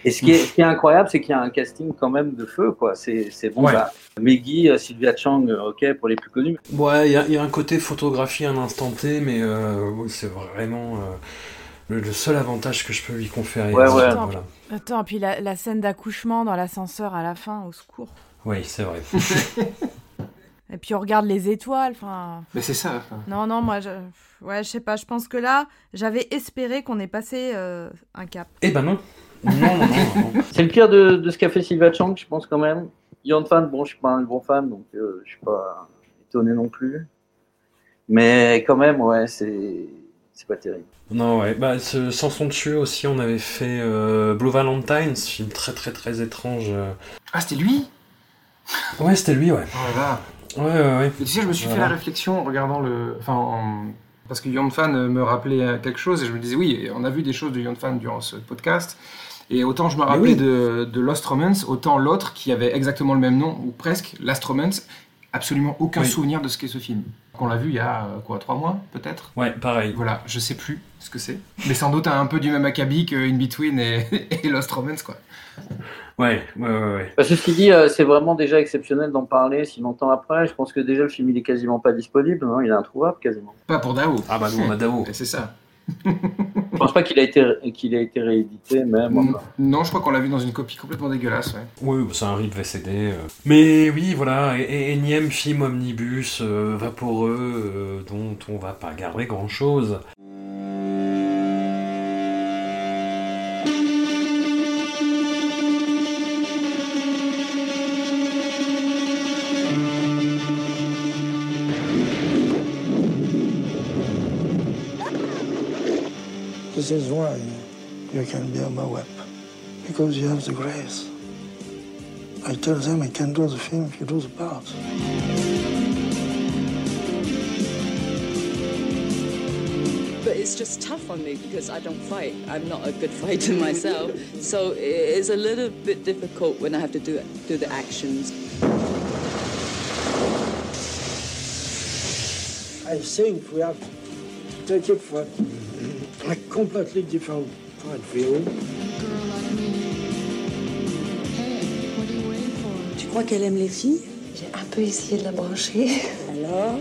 Et ce qui est, ce qui est incroyable, c'est qu'il y a un casting quand même de feu, quoi. C'est c'est bon. Ouais. Bah, Maggie, euh, Sylvia Chang, euh, ok, pour les plus connus. Ouais, il y, a- il y a un côté photographie à un instant T, mais euh, oui, c'est vraiment euh, le, le seul avantage que je peux lui conférer. Ouais, ouais. Voilà. Attends, puis la, la scène d'accouchement dans l'ascenseur à la fin, au secours. Oui, c'est vrai. Et puis on regarde les étoiles, enfin... Mais c'est ça. enfin. Non, non, moi, je... Ouais, je sais pas, je pense que là, j'avais espéré qu'on ait passé euh, un cap. Eh ben non. Non, non, non. C'est le pire de, de ce qu'a fait Sylvia Chang, je pense quand même. Yon Fan, bon, je suis pas un grand fan, donc euh, je suis pas étonné non plus. Mais quand même, ouais, c'est c'est pas terrible. Non, ouais. Bah, ce- sans son dessus aussi, on avait fait euh, Blue Valentine, ce film très très très étrange. euh. Ah, c'était lui? Ouais, c'était lui, ouais. Oh là là. Ouais, ouais, ouais. Tu sais, je me suis Voilà. fait la réflexion en regardant le. Enfin, en- parce que Yon Fan me rappelait euh, quelque chose et je me disais, oui, on a vu des choses de Yon Fan durant ce podcast. Et autant je me rappelais oui. de, de Lost Romance, autant l'autre qui avait exactement le même nom, ou presque, Last Romance, absolument aucun Oui. souvenir de ce qu'est ce film. On l'a vu il y a euh, quoi, trois mois peut-être? Ouais, pareil. Voilà, je sais plus ce que c'est. Mais sans doute un peu du même acabit que In Between et, et Lost Romance, quoi. Ouais, ouais, ouais. ouais. Bah, ceci dit, euh, c'est vraiment déjà exceptionnel d'en parler si longtemps après. Je pense que déjà le film il est quasiment pas disponible, non il est introuvable quasiment. Pas pour Dao. Ah bah nous, on a Dao. C'est ça. Je pense pas qu'il a été qu'il a été réédité même. Enfin. Non, je crois qu'on l'a vu dans une copie complètement dégueulasse, ouais. Oui, c'est un rip VCD. euh. Mais oui, voilà, et- énième film omnibus euh, vaporeux euh, dont on va pas garder grand-chose. This is why you can be on my whip. Because you have the grace. I tell them I can do the film if you do the parts. But it's just tough on me because I don't fight. I'm not a good fighter myself. So it's a little bit difficult when I have to do do the actions. I think we have to take it for a completely different point of view. Tu crois qu'elle aime les filles? J'ai un peu essayé de la brancher. Alors?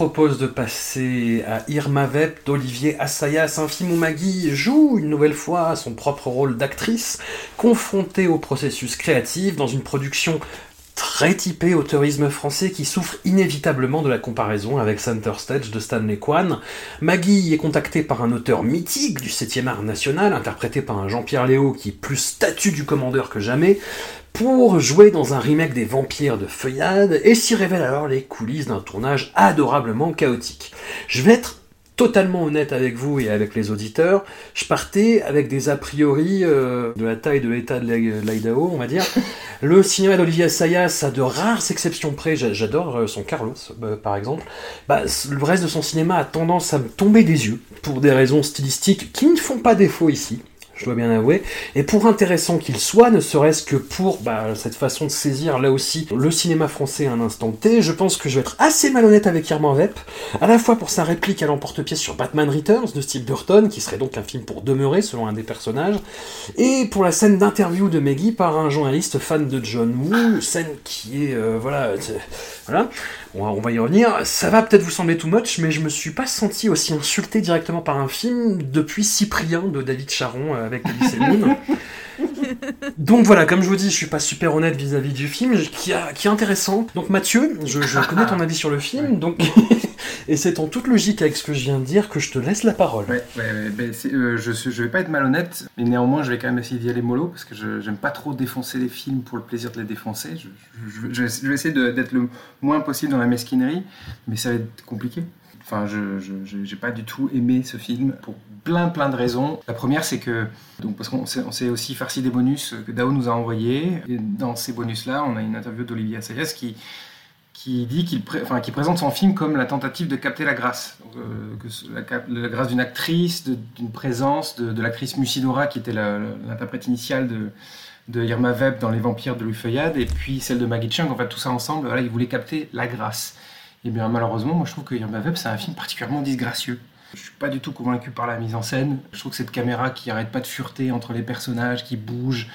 Propose de passer à Irma Vep d'Olivier Assayas, un film où Maggie joue une nouvelle fois son propre rôle d'actrice, confrontée au processus créatif dans une production très typée au tourisme français qui souffre inévitablement de la comparaison avec Center Stage de Stanley Kwan. Maggie est contactée par un auteur mythique du 7e art national, interprété par un Jean-Pierre Léo qui est plus statut du commandeur que jamais, pour jouer dans un remake des Vampires de Feuillade et s'y révèlent alors les coulisses d'un tournage adorablement chaotique. Je vais être totalement honnête avec vous et avec les auditeurs, je partais avec des a priori euh, de la taille de l'état de l'Idaho, on va dire. Le cinéma d'Olivier Assayas a de rares exceptions près, j'a- j'adore euh, son Carlos, euh, par exemple. Bah, le reste de son cinéma a tendance à me tomber des yeux, pour des raisons stylistiques qui ne font pas défaut ici je dois bien avouer. Et pour intéressant qu'il soit, ne serait-ce que pour bah, cette façon de saisir là aussi le cinéma français à un instant T, je pense que je vais être assez malhonnête avec Herman Vep, à la fois pour sa réplique à l'emporte-pièce sur Batman Returns de Steve Burton, qui serait donc un film pour demeurer selon un des personnages, et pour la scène d'interview de Maggie par un journaliste fan de John Woo, scène qui est, euh, voilà, voilà, on va, y revenir. Ça va peut-être vous sembler too much, mais je me suis pas senti aussi insulté directement par un film depuis Cyprien de David Charon euh, avec Elise Moon. Donc voilà, comme je vous dis, je suis pas super honnête vis-à-vis du film, qui, a- qui est intéressant. Donc Mathieu, je, je connais ton avis sur le film, donc et c'est en toute logique avec ce que je viens de dire que je te laisse la parole. Ouais, ben, euh, je, vais pas être malhonnête, mais néanmoins je vais quand même essayer d'y aller mollo parce que je j'aime pas trop défoncer les films pour le plaisir de les défoncer. Je, je- je- je vais- essayer d'être le moins possible dans la mesquinerie, mais ça va être compliqué. Enfin, je j'ai pas du tout aimé ce film pour plein plein de raisons. La première, c'est que donc parce qu'on s'est aussi farci des bonus que Dao nous a envoyés. Et dans ces bonus-là, on a une interview d'Olivier Assayas qui qui dit qu'il enfin, qui présente son film comme la tentative de capter la grâce. Euh, que la, la grâce d'une actrice, d'une présence, de, l'actrice Musidora qui était l'interprète initiale de, de Irma Vep dans Les Vampires de Louis Feuillade, et puis celle de Maggie Chung. En fait, tout ça ensemble, voilà, il voulait capter la grâce. Et bien malheureusement, moi je trouve que Irma Vep, c'est un film particulièrement disgracieux. Je suis pas du tout convaincu par la mise en scène. Je trouve que cette caméra qui arrête pas de fureter entre les personnages, qui bouge,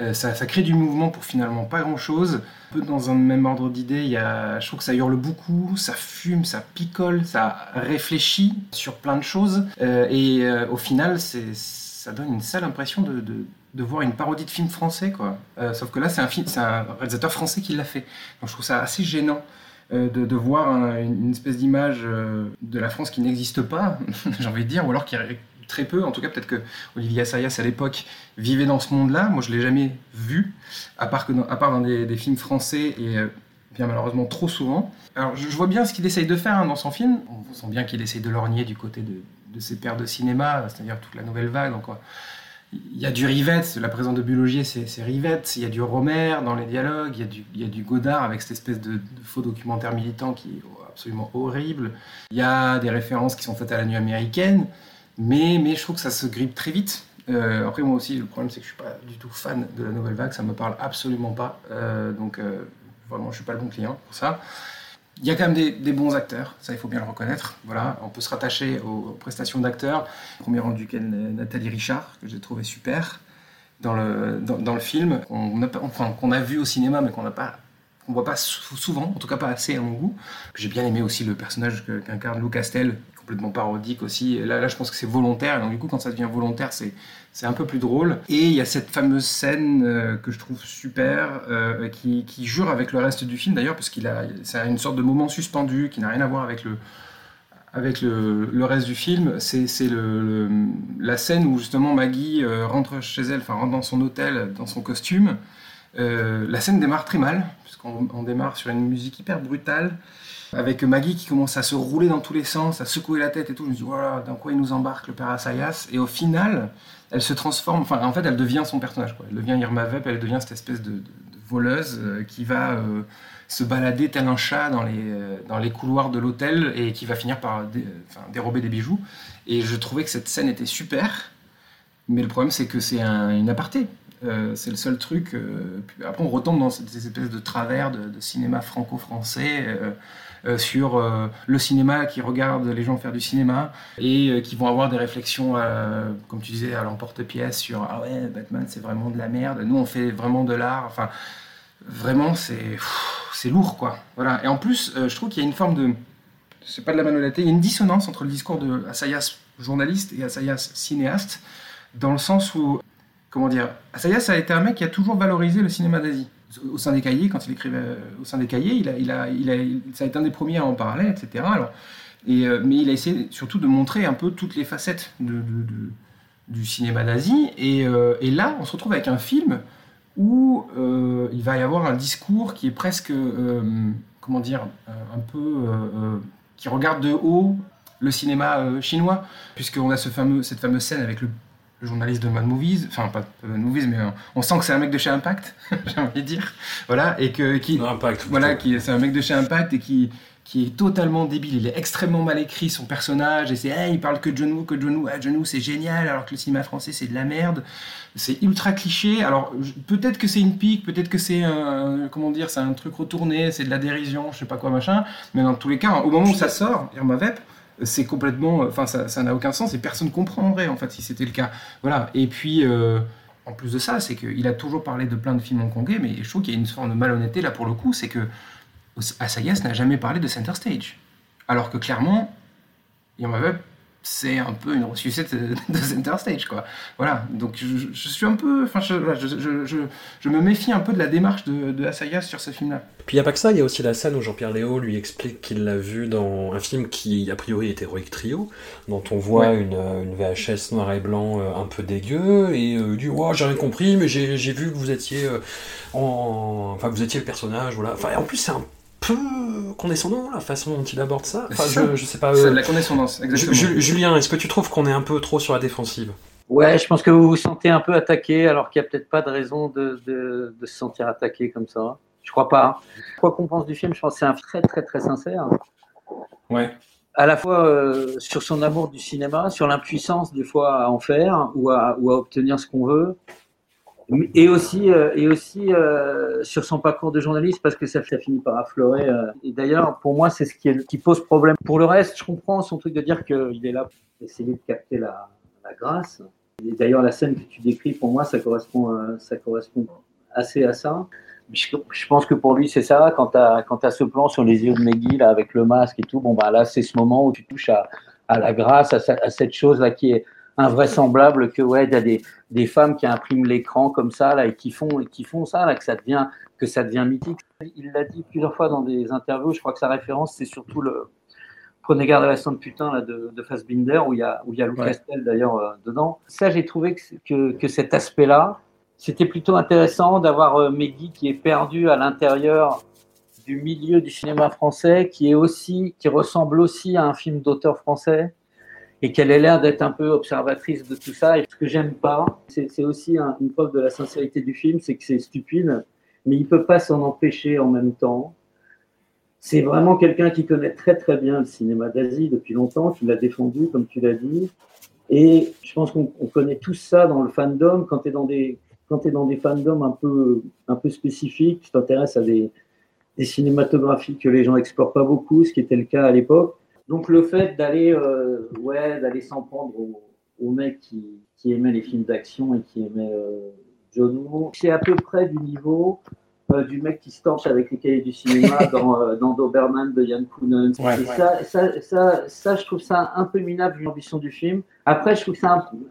euh, ça, crée du mouvement pour finalement pas grand chose. Un peu dans un même ordre d'idée, a, je trouve que ça hurle beaucoup, ça fume, ça picole, ça réfléchit sur plein de choses. Euh, et euh, au final, ça donne une sale impression de, voir une parodie de film français. Quoi. Sauf que là, c'est un, c'est un réalisateur français qui l'a fait. Donc je trouve ça assez gênant. Euh, De, voir un- une espèce d'image euh, de la France qui n'existe pas, j'ai envie de dire, ou alors qui est très peu. En tout cas, peut-être que Olivier Assayas à l'époque vivait dans ce monde-là. Moi, je l'ai jamais vu, à part, dans, à part dans des, films français et euh, bien malheureusement trop souvent. Alors, je, vois bien ce qu'il essaye de faire hein, dans son film. On sent bien qu'il essaye de lorgner du côté de, ses pairs de cinéma, c'est-à-dire toute la nouvelle vague. Il y a du Rivette, la présence de Bulogier, c'est Rivette. Il y a du Romer dans les dialogues. Il y a du, Godard avec cette espèce de, faux documentaire militant qui est absolument horrible. Il y a des références qui sont faites à la nuit américaine. Mais, mais je trouve que ça se grippe très vite. Euh, après, moi aussi, le problème, c'est que je suis pas du tout fan de la nouvelle vague. Ça me parle absolument pas. Euh, donc, euh, vraiment, je suis pas le bon client pour ça. Il y a quand même des, bons acteurs, ça il faut bien le reconnaître. Voilà, on peut se rattacher aux, prestations d'acteurs. Premier rang duquel Nathalie Richard, que j'ai trouvé super dans le, dans, le film, qu'on a, enfin, qu'on a vu au cinéma, mais qu'on n'a pas qu'on voit pas sou- souvent, en tout cas pas assez à mon goût. J'ai bien aimé aussi le personnage qu'incarne Lou Castel, complètement parodique aussi. Là, là, je pense que c'est volontaire, et donc du coup, quand ça devient volontaire, c'est c'est un peu plus drôle. Et il y a cette fameuse scène euh, que je trouve super, euh, qui, qui jure avec le reste du film d'ailleurs, parce qu'il a, c'est une sorte de moment suspendu qui n'a rien à voir avec le, avec le, le reste du film. C'est c'est le, la scène où justement Maggie euh, rentre chez elle, enfin rentre dans son hôtel, dans son costume. La scène démarre très mal, puisqu'on on démarre sur une musique hyper brutale, avec Maggie qui commence à se rouler dans tous les sens, à secouer la tête et tout. Je me dis, voilà, dans quoi il nous embarque le père Assayas Et au final, elle se transforme, enfin en fait elle devient son personnage, quoi. elle devient Irma Vep, elle devient cette espèce de, voleuse euh, qui va euh, se balader tel un chat dans les, euh, dans les couloirs de l'hôtel et qui va finir par dérober des bijoux. Et je trouvais que cette scène était super, mais le problème c'est que c'est un, une aparté. Euh, c'est le seul truc. euh, après, on retombe dans ces espèces de travers de, cinéma franco-français euh, sur le cinéma qui regarde les gens faire du cinéma et qui vont avoir des réflexions, comme tu disais, à l'emporte-pièce sur Ah ouais, Batman c'est vraiment de la merde, nous on fait vraiment de l'art. Enfin, vraiment, c'est lourd quoi. Voilà. Et en plus, je trouve qu'il y a une forme de. C'est pas de la malhonnêteté, il y a une dissonance entre le discours de Assayas journaliste et Assayas cinéaste, dans le sens où comment dire, Assayas a été un mec qui a toujours valorisé le cinéma d'Asie. Au sein des cahiers, quand il écrivait euh, au sein des cahiers, il a, il a, il a, ça a été un des premiers à en parler, etc. Alors, et, euh, mais il a essayé surtout de montrer un peu toutes les facettes du cinéma d'Asie. Et, euh, et là, on se retrouve avec un film où il va y avoir un discours qui est presque, comment dire, un peu, qui regarde de haut le cinéma chinois, puisqu'on a ce fameux, cette fameuse scène avec le, le journaliste de Mad Movies, enfin pas de Mad Movies, mais euh, on sent que c'est un mec de chez Impact, j'ai envie de dire, voilà, et que qui, voilà, qui c'est un mec de chez Impact et qui qui est totalement débile, il est extrêmement mal écrit son personnage et c'est hey, il parle que de John Woo, que de John Woo, ah, John Woo c'est génial alors que le cinéma français c'est de la merde, c'est ultra cliché. Alors peut-être que c'est une pique, peut-être que c'est un comment dire, c'est un truc retourné, c'est de la dérision, je sais pas quoi machin, mais dans tous les cas, au moment où ça sort, Irma Vep, c'est complètement, enfin ça n'a aucun sens et personne comprendrait en fait si c'était le cas. Voilà. Et puis euh, en plus de ça, c'est qu'il a toujours parlé de plein de films hongkongais, mais je trouve qu'il y a une forme de malhonnêteté là pour le coup, c'est que Asayas n'a jamais parlé de Center Stage. Alors que clairement, Irma Vep, c'est un peu une ressuscite de Center Stage, quoi. Voilà, donc je, je suis un peu. Enfin, je, je, je- me méfie un peu de la démarche de, de Asayas sur ce film-là. Puis il n'y a pas que ça, il y a aussi la scène où Jean-Pierre Léo lui explique qu'il l'a vu dans un film qui, a priori, est Heroic Trio, dont on voit Ouais. une, euh, une VHS noir et blanc euh, un peu dégueu, et euh, il dit oh, j'ai rien compris, mais j'ai vu que vous étiez euh, en. Enfin, vous étiez le personnage, voilà. Enfin, en plus, c'est un peu condescendant la façon dont il aborde ça. Enfin, je, je sais pas. C'est euh, de la condescendance, exactement. Ju- Julien, est-ce que tu trouves qu'on est un peu trop sur la défensive? Ouais, je pense que vous vous sentez un peu attaqué, alors qu'il n'y a peut-être pas de raison de, de, de se sentir attaqué comme ça. Je crois pas. Quoi qu'on pense du film, je pense que c'est un très très très sincère. Ouais. À la fois euh, sur son amour du cinéma, sur l'impuissance des fois à en faire ou à, ou à obtenir ce qu'on veut, et aussi, euh, et aussi euh, sur son parcours de journaliste parce que ça, ça finit par affleurer. euh. Et d'ailleurs, pour moi, c'est ce qui, est, qui pose problème. Pour le reste, je comprends son truc de dire qu'il est là pour essayer de capter la, la grâce. Et d'ailleurs, la scène que tu décris, pour moi, ça correspond, euh, ça correspond assez à ça. Je, je pense que pour lui, c'est ça. Quand tu as, ce plan sur les yeux de Meggy, là, avec le masque et tout, bon, bah, là, c'est ce moment où tu touches à, à la grâce, à, ce- à cette chose-là qui est invraisemblable que, ouais, il y a des, des femmes qui impriment l'écran comme ça, là, et qui font, et qui font ça, là, que ça devient, que ça devient mythique. Il l'a dit plusieurs fois dans des interviews. Je crois que sa référence, c'est surtout le, Prenez garde à la de putain là, de, de Fassbinder, où il y a, où il y a Lou Ouais. Castel d'ailleurs euh, dedans. Ça, j'ai trouvé que, que, que cet aspect-là, c'était plutôt intéressant d'avoir euh, Meggy qui est perdu à l'intérieur du milieu du cinéma français, qui est aussi, qui ressemble aussi à un film d'auteur français, et qu'elle ait l'air d'être un peu observatrice de tout ça. Et ce que j'aime pas, c'est aussi un- une preuve de la sincérité du film, c'est que c'est stupide, mais il peut pas s'en empêcher en même temps. C'est vraiment quelqu'un qui connaît très très bien le cinéma d'Asie depuis longtemps, qui l'a défendu, comme tu l'as dit. Et je pense qu'on on connaît tous ça dans le fandom. Quand tu es dans des fandoms un peu un peu spécifiques, tu t'intéresses à des, cinématographies que les gens explorent pas beaucoup, ce qui était le cas à l'époque. Donc le fait d'aller euh, ouais d'aller s'en prendre aux mecs qui, qui aimaient les films d'action et qui aimaient euh, John Woo, c'est à peu près du niveau euh, du mec qui se torche avec les cahiers du cinéma dans, dans Doberman de Yann. Ouais. Et ça, ça, ça, ça, je trouve ça un peu minable l'ambition du film. Après, je trouve que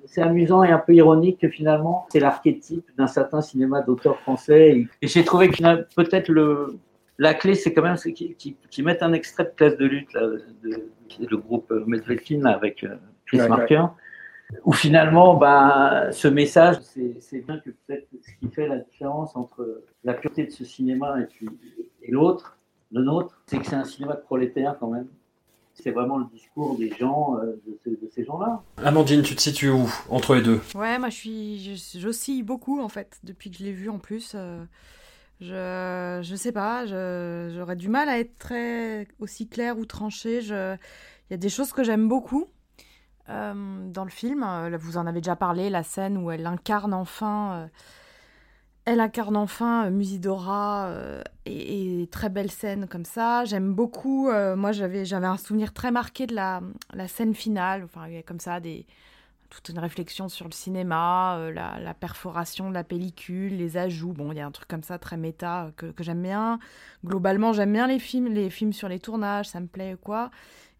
c'est amusant et un peu ironique que finalement, c'est l'archétype d'un certain cinéma d'auteur français. Et, et j'ai trouvé que peut-être le, la clé, c'est quand même qu'ils qui, qui mettent un extrait de Place de lutte, là, de, de- le groupe euh, Medvedkin avec euh, Chris Ouais, Marker. Où finalement, ben, ce message, c'est bien que peut-être ce qui fait la différence entre la pureté de ce cinéma et, puis- et l'autre, le nôtre, c'est que c'est un cinéma de prolétaires quand même. c'est vraiment le discours des gens, euh, de, ces, de ces gens-là. Amandine, tu te situes où entre les deux? Ouais, moi je suis, j'oscille beaucoup en fait depuis que je l'ai vu en plus. euh, je, je sais pas, j'aurais du mal à être très aussi claire ou tranchée. Il y a des choses que j'aime beaucoup euh, dans le film. Euh, Vous en avez déjà parlé, la scène où elle incarne enfin. euh, elle incarne enfin Musidora et, très belle scène comme ça. J'aime beaucoup. moi, j'avais j'avais un souvenir très marqué de la, la scène finale. Enfin, il y a comme ça des toute une réflexion sur le cinéma, euh, la, la perforation de la pellicule, les ajouts. Bon, il y a un truc comme ça très méta euh, que, que j'aime bien. Globalement, j'aime bien les films, les films sur les tournages, ça me plaît quoi.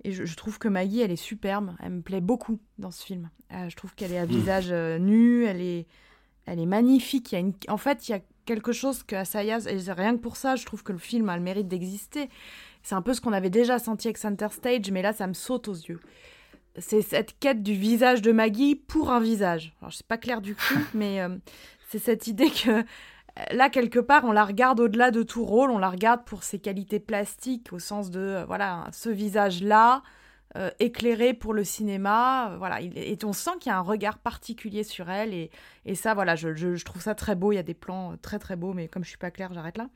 Et je, je trouve que Maggie, elle est superbe. Elle me plaît beaucoup dans ce film. Euh, je trouve qu'elle est à visage euh, nu, elle est, elle est magnifique. Il y a une... En fait, il y a quelque chose que Asayas, et rien que pour ça, je trouve que le film a le mérite d'exister. C'est un peu ce qu'on avait déjà senti avec Center Stage, mais là, ça me saute aux yeux. C'est cette quête du visage de Maggie pour un visage. Alors, c'est pas clair du coup, mais euh, c'est cette idée que euh, là, quelque part, on la regarde au-delà de tout rôle, on la regarde pour ses qualités plastiques, au sens de, euh, voilà, ce visage-là, euh, éclairé pour le cinéma, voilà, il- et on sent qu'il y a un regard particulier sur elle, et, et ça, voilà, je, je- je trouve ça très beau, il y a des plans très très beaux, mais comme je suis pas claire, j'arrête là.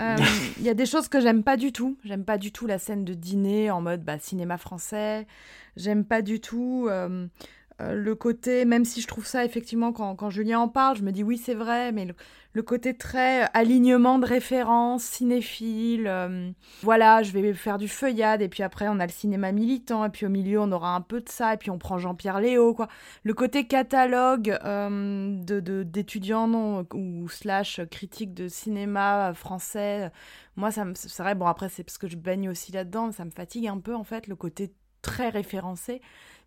Euh, Il y a des choses que j'aime pas du tout. J'aime pas du tout la scène de dîner en mode bah, cinéma français. J'aime pas du tout euh, euh, le côté, même si je trouve ça effectivement, quand, Julien en parle, je me dis oui, c'est vrai, mais le, côté très euh, alignement de références, cinéphile. euh, voilà, je vais faire du feuillade, et puis après, on a le cinéma militant, et puis au milieu, on aura un peu de ça, et puis on prend Jean-Pierre Léo, quoi. Le côté catalogue euh, d'étudiants non, ou slash critique de cinéma euh, français, euh, moi, ça me, c'est vrai, bon, après, c'est parce que je baigne aussi là-dedans, ça me fatigue un peu, en fait, le côté très référencé.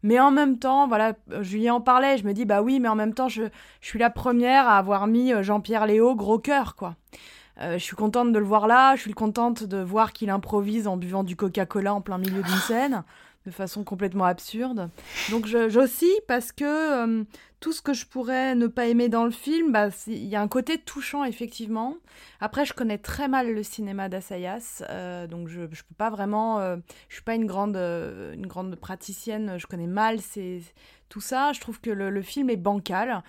Mais en même temps, voilà, euh, Julien en parlait, je me dis, bah oui, mais en même temps, je, je suis la première à avoir mis euh, Jean-Pierre Léo gros cœur, quoi. Euh, je suis contente de le voir là, je suis contente de voir qu'il improvise en buvant du Coca-Cola en plein milieu d'une scène, de façon complètement absurde. Donc j'oscille parce que euh, tout ce que je pourrais ne pas aimer dans le film, bah, il y a un côté touchant effectivement. Après, je connais très mal le cinéma d'Assayas, euh, donc je ne peux pas vraiment, je suis pas une grande, une grande praticienne, je connais mal tout ça. Je trouve que le, le film est bancal.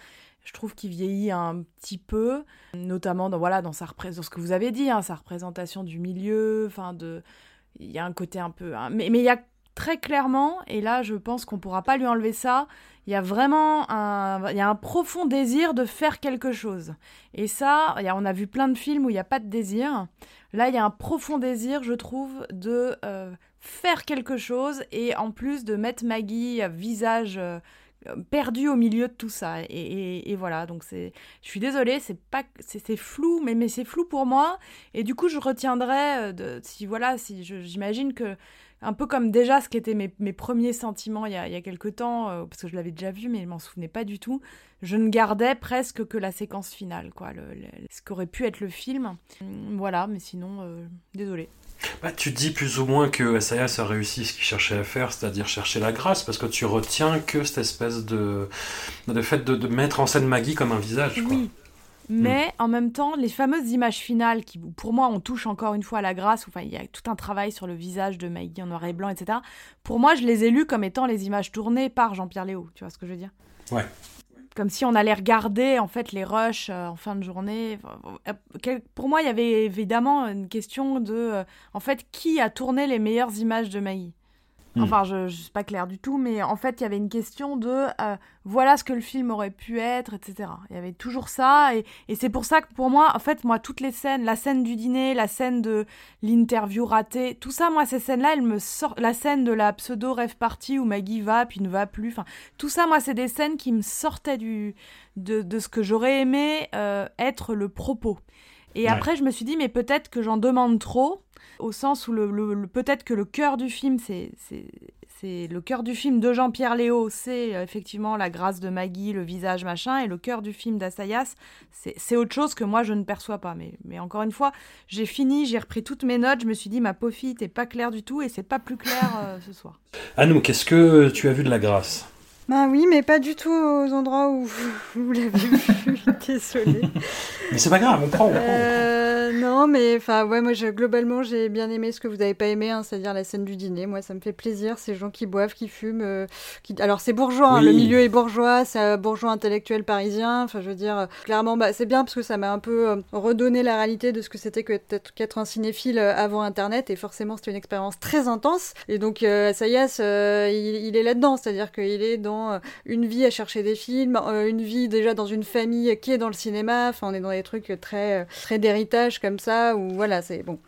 Je trouve qu'il vieillit un petit peu, notamment dans, voilà, dans, sa ce que vous avez dit, hein, sa représentation du milieu. Enfin, de, il y a un côté un peu. hein, mais il y a très clairement, et là, je pense qu'on pourra pas lui enlever ça. Il y a vraiment un, y a un profond désir de faire quelque chose. Et ça, on a vu plein de films où il n'y a pas de désir. Là, il y a un profond désir, je trouve, de euh, faire quelque chose et en plus de mettre Maggie à visage euh, perdu au milieu de tout ça. Et, et- voilà, donc c'est, je suis désolée, c'est pas, c'est, flou, mais, mais c'est flou pour moi. Et du coup, je retiendrai, euh, de, si voilà, si j'imagine que un peu comme déjà ce qui étaient mes, mes premiers sentiments il y a, il a quelque temps, euh, parce que je l'avais déjà vu, mais je m'en souvenais pas du tout. Je ne gardais presque que la séquence finale, quoi, le, ce qu'aurait pu être le film. Voilà, mais sinon, euh, désolée. Bah, tu dis plus ou moins que Assayas a réussi ce qu'il cherchait à faire, c'est-à-dire chercher la grâce, parce que tu retiens que cette espèce de, de fait de, de mettre en scène Maggie comme un visage. Quoi. Oui. Mais en même temps, les fameuses images finales qui, pour moi, on touche encore une fois à la grâce, enfin, il y a tout un travail sur le visage de Maggie en noir et blanc, etc. Pour moi, je les ai lues comme étant les images tournées par Jean-Pierre Léo. Tu vois ce que je veux dire? Ouais. Comme si on allait regarder, en fait, les rushs euh, en fin de journée. Euh, Pour moi, il y avait évidemment une question de, euh, en fait, qui a tourné les meilleures images de Hmm. Enfin, je, je suis pas claire du tout, mais en fait, il y avait une question de euh, voilà ce que le film aurait pu être, etc. Il y avait toujours ça, et, et c'est pour ça que pour moi, en fait, moi, toutes les scènes, la scène du dîner, la scène de l'interview ratée, tout ça, moi, ces scènes-là, elles me sortent. La scène de la pseudo rêve party où Maggie va puis ne va plus, enfin, tout ça, moi, c'est des scènes qui me sortaient du de, de ce que j'aurais aimé euh, être le propos. Et Ouais. après, je me suis dit, mais peut-être que j'en demande trop, au sens où le, le- le- peut-être que le cœur du film, c'est c'est- c'est le cœur du film de Jean-Pierre Léo, c'est euh, effectivement la grâce de Maggie, le visage machin, et le cœur du film d'Assayas, c'est c'est autre chose que moi je ne perçois pas. Mais, mais encore une fois, j'ai fini, j'ai repris toutes mes notes, je me suis dit, ma pauvre fille, t'es pas claire du tout, et c'est pas plus clair euh, ce soir. Anouk, est-ce que tu as vu de la grâce? Bah oui, mais pas du tout aux endroits où vous, vous l'avez vu. Désolée. Mais c'est pas grave, on prend. on prend. Euh, non, mais enfin, ouais, moi, je, globalement, j'ai bien aimé ce que vous n'avez pas aimé, hein, c'est-à-dire la scène du dîner. Moi, ça me fait plaisir. Ces gens qui boivent, qui fument. euh, qui... Alors, c'est bourgeois, hein, le milieu est bourgeois, c'est bourgeois intellectuel parisien. Enfin, je veux dire, euh, clairement, bah, c'est bien parce que ça m'a un peu euh, redonné la réalité de ce que c'était que qu'être un cinéphile avant Internet. Et forcément, c'était une expérience très intense. Et donc, Sayas, euh, il, il est là-dedans, c'est-à-dire qu'il est dans une vie à chercher des films, une vie déjà dans une famille qui est dans le cinéma. Enfin, on est dans des trucs très, très d'héritage comme ça, où voilà, c'est bon.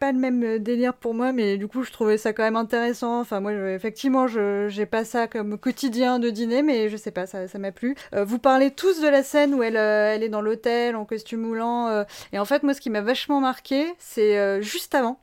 Pas le même euh, délire pour moi, mais du coup, je trouvais ça quand même intéressant. Enfin, moi, effectivement, je j'ai pas ça comme quotidien de dîner, mais je sais pas, ça ça m'a plu. Euh, vous parlez tous de la scène où elle, euh, elle est dans l'hôtel en costume moulant, et en fait, moi, ce qui m'a vachement marqué, c'est juste avant.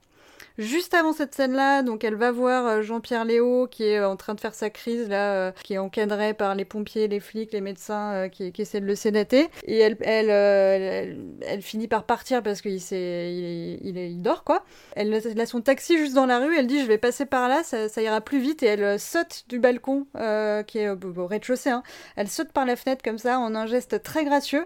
Juste avant cette scène-là, donc elle va voir euh, Jean-Pierre Léo qui est euh, en train de faire sa crise là, euh, qui est encadré par les pompiers, les flics, les médecins qui, essaient de le sédater. Et elle, elle, elle, finit par partir parce qu'il il, il, il dort quoi. Elle, a son taxi juste dans la rue. Elle dit je vais passer par là, ça, ça ira plus vite. Et elle saute du balcon qui est au, au rez-de-chaussée. hein. Elle saute par la fenêtre comme ça en un geste très gracieux.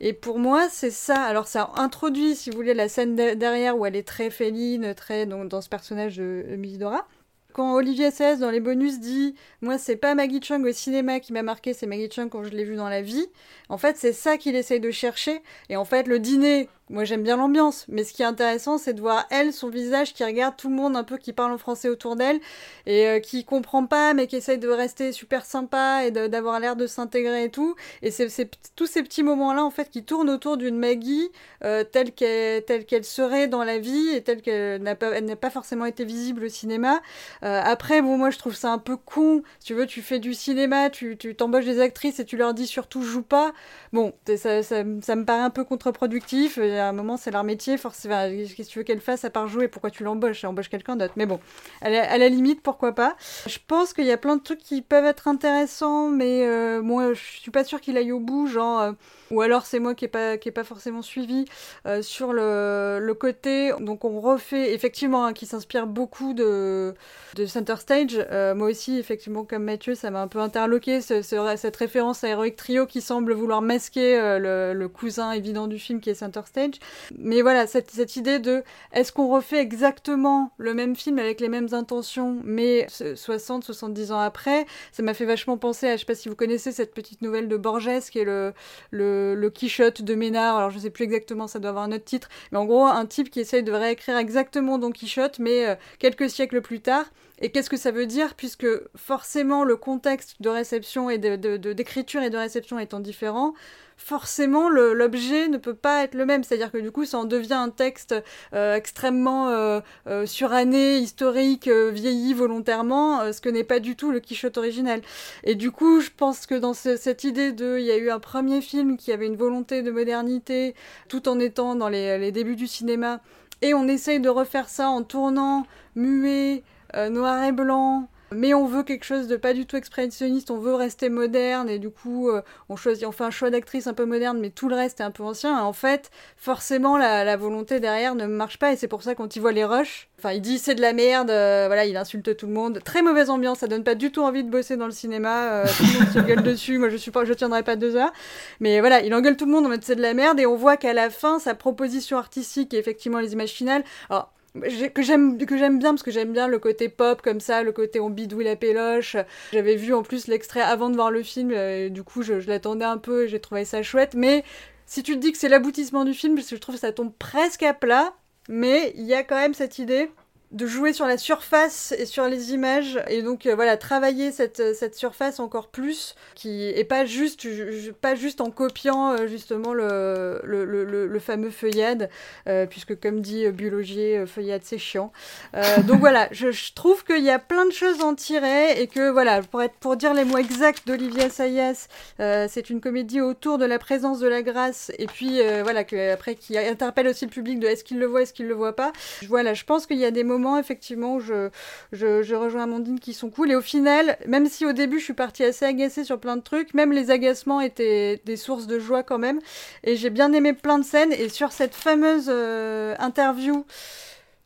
Et pour moi, c'est ça. Alors, ça introduit, si vous voulez, la scène de- derrière où elle est très féline, très donc, dans ce personnage de de. Quand Olivier Assayas, dans les bonus, dit Moi, c'est pas Maggie Chung au cinéma qui m'a marqué, c'est Maggie Chung quand je l'ai vue dans la vie. En fait, c'est ça qu'il essaye de chercher. Et en fait, le dîner, moi, j'aime bien l'ambiance. Mais ce qui est intéressant, c'est de voir elle, son visage, qui regarde tout le monde un peu qui parle en français autour d'elle et euh, qui comprend pas, mais qui essaye de rester super sympa et d'avoir l'air de s'intégrer et tout. Et c'est tous ces petits moments-là, en fait, qui tournent autour d'une Maggie euh, telle qu'elle serait dans la vie et telle qu'elle n'a pas, pas forcément été visible au cinéma. Euh, après, bon, moi, je trouve ça un peu con. Si tu veux, tu fais du cinéma, tu t'embauches des actrices et tu leur dis surtout joue pas. Bon, ça, ça me paraît un peu contre-productif. À un moment, c'est leur métier. Forcément, qu'est-ce que tu veux qu'elle fasse à part jouer? Pourquoi tu l'embauches? Elle embauche quelqu'un d'autre. Mais bon, à la, la limite, pourquoi pas? Je pense qu'il y a plein de trucs qui peuvent être intéressants, mais euh, moi, je suis pas sûre qu'il aille au bout. Genre, euh, ou alors c'est moi qui n'ai pas, pas forcément suivi euh, sur le, le côté. Donc, on refait, effectivement, hein, qui s'inspire beaucoup de, de Center Stage. Euh, moi aussi, effectivement, comme Mathieu, ça m'a un peu interloqué, ce- ce- cette référence à Heroic Trio qui semble vouloir masquer euh, le, le cousin évident du film qui est Center Stage. Mais voilà, cette, cette idée de est-ce qu'on refait exactement le même film avec les mêmes intentions, mais 60, 70 ans après? Ça m'a fait vachement penser à, je sais pas si vous connaissez cette petite nouvelle de Borges qui est le, le, le Quichotte de Ménard. Alors je sais plus exactement, ça doit avoir un autre titre, mais en gros, un type qui essaye de réécrire exactement Don Quichotte, mais euh, quelques siècles plus tard. Et qu'est-ce que ça veut dire Puisque forcément le contexte de réception et de- de- de- d'écriture et de réception étant différent, forcément l'objet ne peut pas être le même. C'est-à-dire que du coup, ça en devient un texte euh, extrêmement euh, euh, suranné, historique, vieilli volontairement, ce que n'est pas du tout le Quichotte original. Et du coup, je pense que dans ce- cette idée de, il y a eu un premier film qui avait une volonté de modernité, tout en étant dans les, les débuts du cinéma, et on essaye de refaire ça en tournant muet, euh, noir et blanc. Mais on veut quelque chose de pas du tout expressionniste, on veut rester moderne et du coup euh, on choisit, on fait un choix d'actrice un peu moderne, mais tout le reste est un peu ancien. Et en fait, forcément la, la volonté derrière ne marche pas et c'est pour ça quand il voit les rushs, enfin il dit c'est de la merde, euh, voilà il insulte tout le monde, très mauvaise ambiance, ça donne pas du tout envie de bosser dans le cinéma, euh, tout le monde se gueule dessus, moi je suis pas, je tiendrai pas deux heures, mais voilà il engueule tout le monde en mode c'est de la merde et on voit qu'à la fin sa proposition artistique et effectivement les images finales, alors que j'aime que j'aime bien parce que j'aime bien le côté pop comme ça le côté on bidouille la péloche. J'avais vu en plus l'extrait avant de voir le film euh, et du coup je, l'attendais un peu et j'ai trouvé ça chouette. Mais si tu te dis que c'est l'aboutissement du film parce que je trouve que ça tombe presque à plat mais il y a quand même cette idée de jouer sur la surface et sur les images. Et donc euh, voilà travailler cette, cette surface encore plus qui est pas juste ju- ju- pas juste en copiant euh, justement le, le, le, fameux feuillade euh, puisque comme dit euh, Bulogier euh, feuillade c'est chiant. Euh, donc voilà je, je trouve qu'il y a plein de choses à en tirer et que voilà pour être pour dire les mots exacts d'Olivier Assayas euh, c'est une comédie autour de la présence de la grâce et puis euh, voilà que après qui interpelle aussi le public de est-ce qu'il le voit est-ce qu'il le voit pas. Voilà je pense qu'il y a des moments effectivement je rejoins Amandine qui sont cool et au final même si au début je suis partie assez agacée sur plein de trucs même les agacements étaient des sources de joie quand même et j'ai bien aimé plein de scènes et sur cette fameuse euh, interview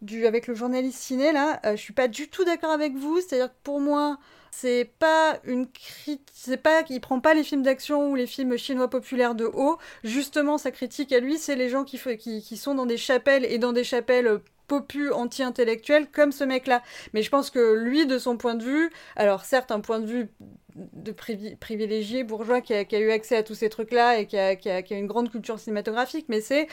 du, avec le journaliste ciné là, euh, je suis pas du tout d'accord avec vous. C'est-à-dire que pour moi, c'est pas une critique, c'est pas qu'il prend pas les films d'action ou les films chinois populaires de haut. Justement, sa critique à lui, c'est les gens qui, qui, qui, sont dans des chapelles et dans des chapelles popu anti-intellectuel comme ce mec-là. Mais je pense que lui, de son point de vue, alors certes, un point de vue de privilégié bourgeois qui a, eu accès à tous ces trucs-là et qui a, une grande culture cinématographique, mais c'est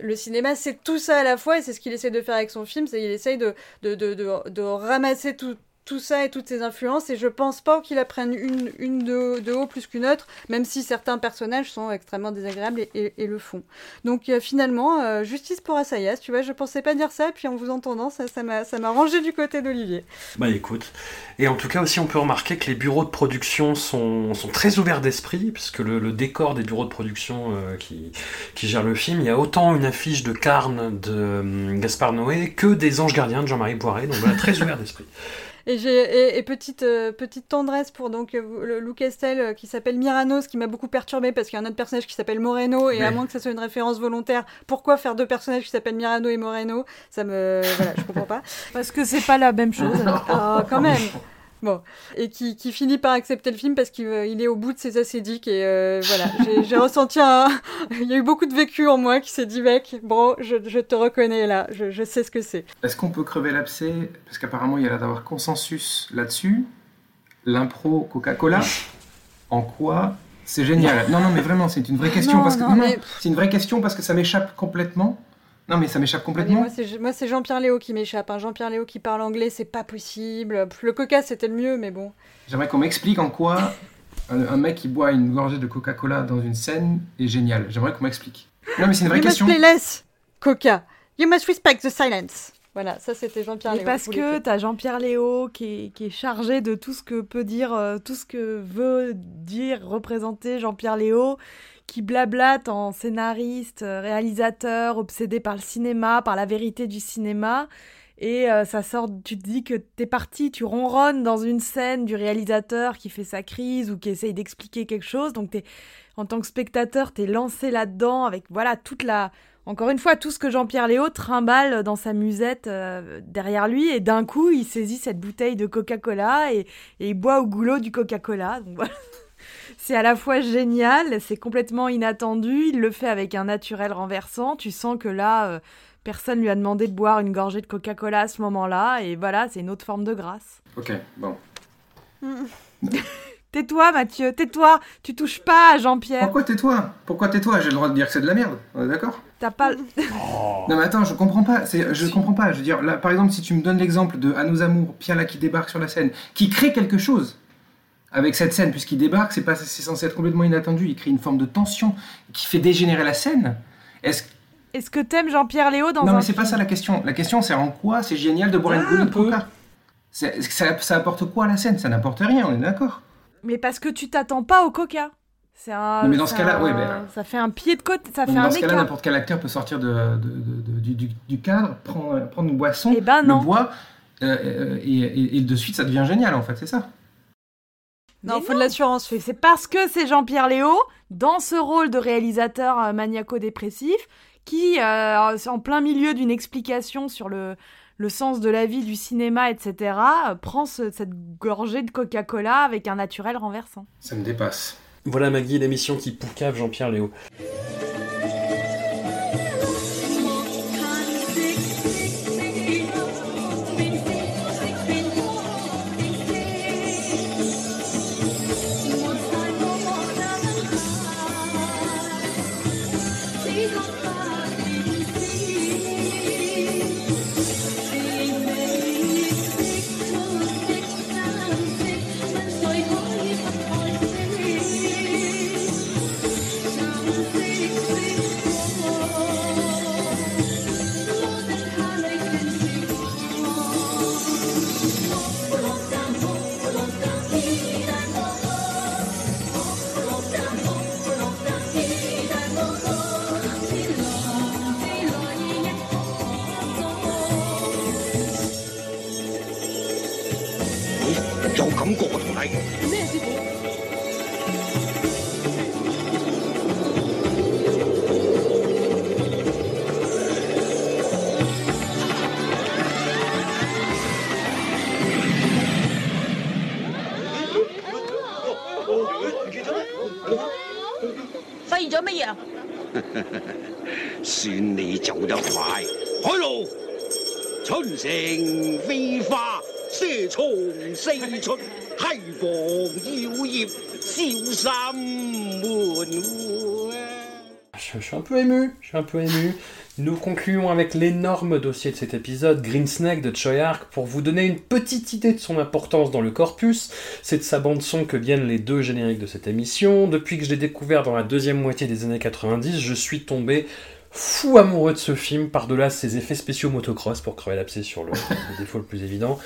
le cinéma, c'est tout ça à la fois et c'est ce qu'il essaie de faire avec son film, c'est qu'il essaye de, de ramasser tout, tout ça et toutes ces influences, et je pense pas qu'il apprenne une, une de, de, haut plus qu'une autre, même si certains personnages sont extrêmement désagréables et, et, et le font. Donc euh, finalement, euh, justice pour Assayas, tu vois, je pensais pas dire ça, puis en vous entendant, ça, ça m'a rangé du côté d'Olivier. Bah écoute, et en tout cas aussi on peut remarquer que les bureaux de production sont, sont très ouverts d'esprit, puisque le, le, décor des bureaux de production euh, qui, qui gèrent le film, il y a autant une affiche de Carne de euh, Gaspard Noé que des Anges Gardiens de Jean-Marie Boiré, donc voilà, très ouvert d'esprit. Et, j'ai, et, et petite, euh, petite tendresse pour donc le Lou Castel euh, qui s'appelle Miranos, qui m'a beaucoup perturbé parce qu'il y a un autre personnage qui s'appelle Moreno, et à moins que ce soit une référence volontaire, pourquoi faire deux personnages qui s'appellent Mirano et Moreno? Ça me. Voilà, je comprends pas. Parce que c'est pas la même chose. Ah, quand même Bon, et qui, qui, finit par accepter le film parce qu'il euh, il est au bout de ses acédiques et euh, voilà, j'ai ressenti un... il y a eu beaucoup de vécu en moi qui s'est dit mec, bon, je, je, te reconnais là, je, je sais ce que c'est. Est-ce qu'on peut crever l'abcès? Parce qu'apparemment il y a l'air d'avoir consensus là-dessus. L'impro Coca-Cola, en quoi? C'est génial. Non, non, mais vraiment, c'est une vraie question non, parce que non, mais... c'est une vraie question parce que ça m'échappe complètement. Non, mais ça m'échappe complètement. Ah, moi, c'est Jean-Pierre Léo qui m'échappe. Hein. Jean-Pierre Léo qui parle anglais, c'est pas possible. Le coca, c'était le mieux, mais bon. J'aimerais qu'on m'explique en quoi un, un, mec qui boit une gorgée de Coca-Cola dans une scène est génial. J'aimerais qu'on m'explique. Non, mais c'est une vraie you question. Must play less, Coca. You must respect the silence. Voilà, ça c'était Jean-Pierre Léo. parce que tu as Jean-Pierre Léo qui est, qui est, chargé de tout ce que peut dire, euh, tout ce que veut dire, représenter Jean-Pierre Léo, qui blablate en scénariste, euh, réalisateur, obsédé par le cinéma, par la vérité du cinéma. Et euh, ça sort, tu te dis que t'es parti, tu ronronnes dans une scène du réalisateur qui fait sa crise ou qui essaye d'expliquer quelque chose. Donc t'es, en tant que spectateur, t'es lancé là-dedans avec voilà toute la, encore une fois, tout ce que Jean-Pierre Léo trimballe dans sa musette euh, derrière lui, et d'un coup, il saisit cette bouteille de Coca-Cola et, et, il boit au goulot du Coca-Cola. Donc voilà. C'est à la fois génial, c'est complètement inattendu, il le fait avec un naturel renversant. Tu sens que là, euh, personne lui a demandé de boire une gorgée de Coca-Cola à ce moment-là, et voilà, c'est une autre forme de grâce. Ok, bon. Tais-toi, Mathieu, tais-toi. Tu touches pas à Jean-Pierre. Pourquoi tais-toi? Pourquoi tais-toi? J'ai le droit de dire que c'est de la merde. On est d'accord? T'as pas. Oh. Non mais attends, je comprends pas. C'est, je comprends pas. Je veux dire, là, par exemple, si tu me donnes l'exemple de À nos amours, Pierre là qui débarque sur la scène, qui crée quelque chose avec cette scène, puisqu'il débarque, c'est pas, c'est censé être complètement inattendu. Il crée une forme de tension qui fait dégénérer la scène. Est-ce est-ce que t'aimes Jean-Pierre Léo dans Non, un mais c'est pas ça la question. La question, c'est en quoi c'est génial de boire Ah, une coca. C'est- Ça, ça apporte quoi à la scène? Ça n'apporte rien, on est d'accord. Mais parce que tu t'attends pas au coca. C'est un. Non, mais dans ce cas-là, un- ouais, ben- Ça fait un pied de côté, ça fait dans un ce cas-là, n'importe quel acteur peut sortir de, de- de- de- du, cadre, prendre, prendre une boisson, Eh ben non. le euh, euh, et, et- et de suite ça devient génial en fait, c'est ça. Non, faut de l'assurance. C'est parce que c'est Jean-Pierre Léo, dans ce rôle de réalisateur euh, maniaco-dépressif, qui, euh, en plein milieu d'une explication sur le, le sens de la vie, du cinéma, etc., euh, prend ce- cette gorgée de Coca-Cola avec un naturel renversant. Ça me dépasse. Voilà Maggie, l'émission qui poucave Jean-Pierre Léo. 感觉我同你。咩师傅发现咗乜嘢 算你走得快海路春城飞花蛇虫四出。Je, suis un peu ému, je suis un peu ému. Nous concluons avec l'énorme dossier de cet épisode, Green Snake de Choi Ark, pour vous donner une petite idée de son importance dans le corpus. C'est de sa bande son que viennent les deux génériques de cette émission. Depuis que je l'ai découvert dans la deuxième moitié des années 90, je suis tombé fou amoureux de ce film, par-delà ses effets spéciaux motocross, pour crever l'abcès sur le, défaut le plus évident.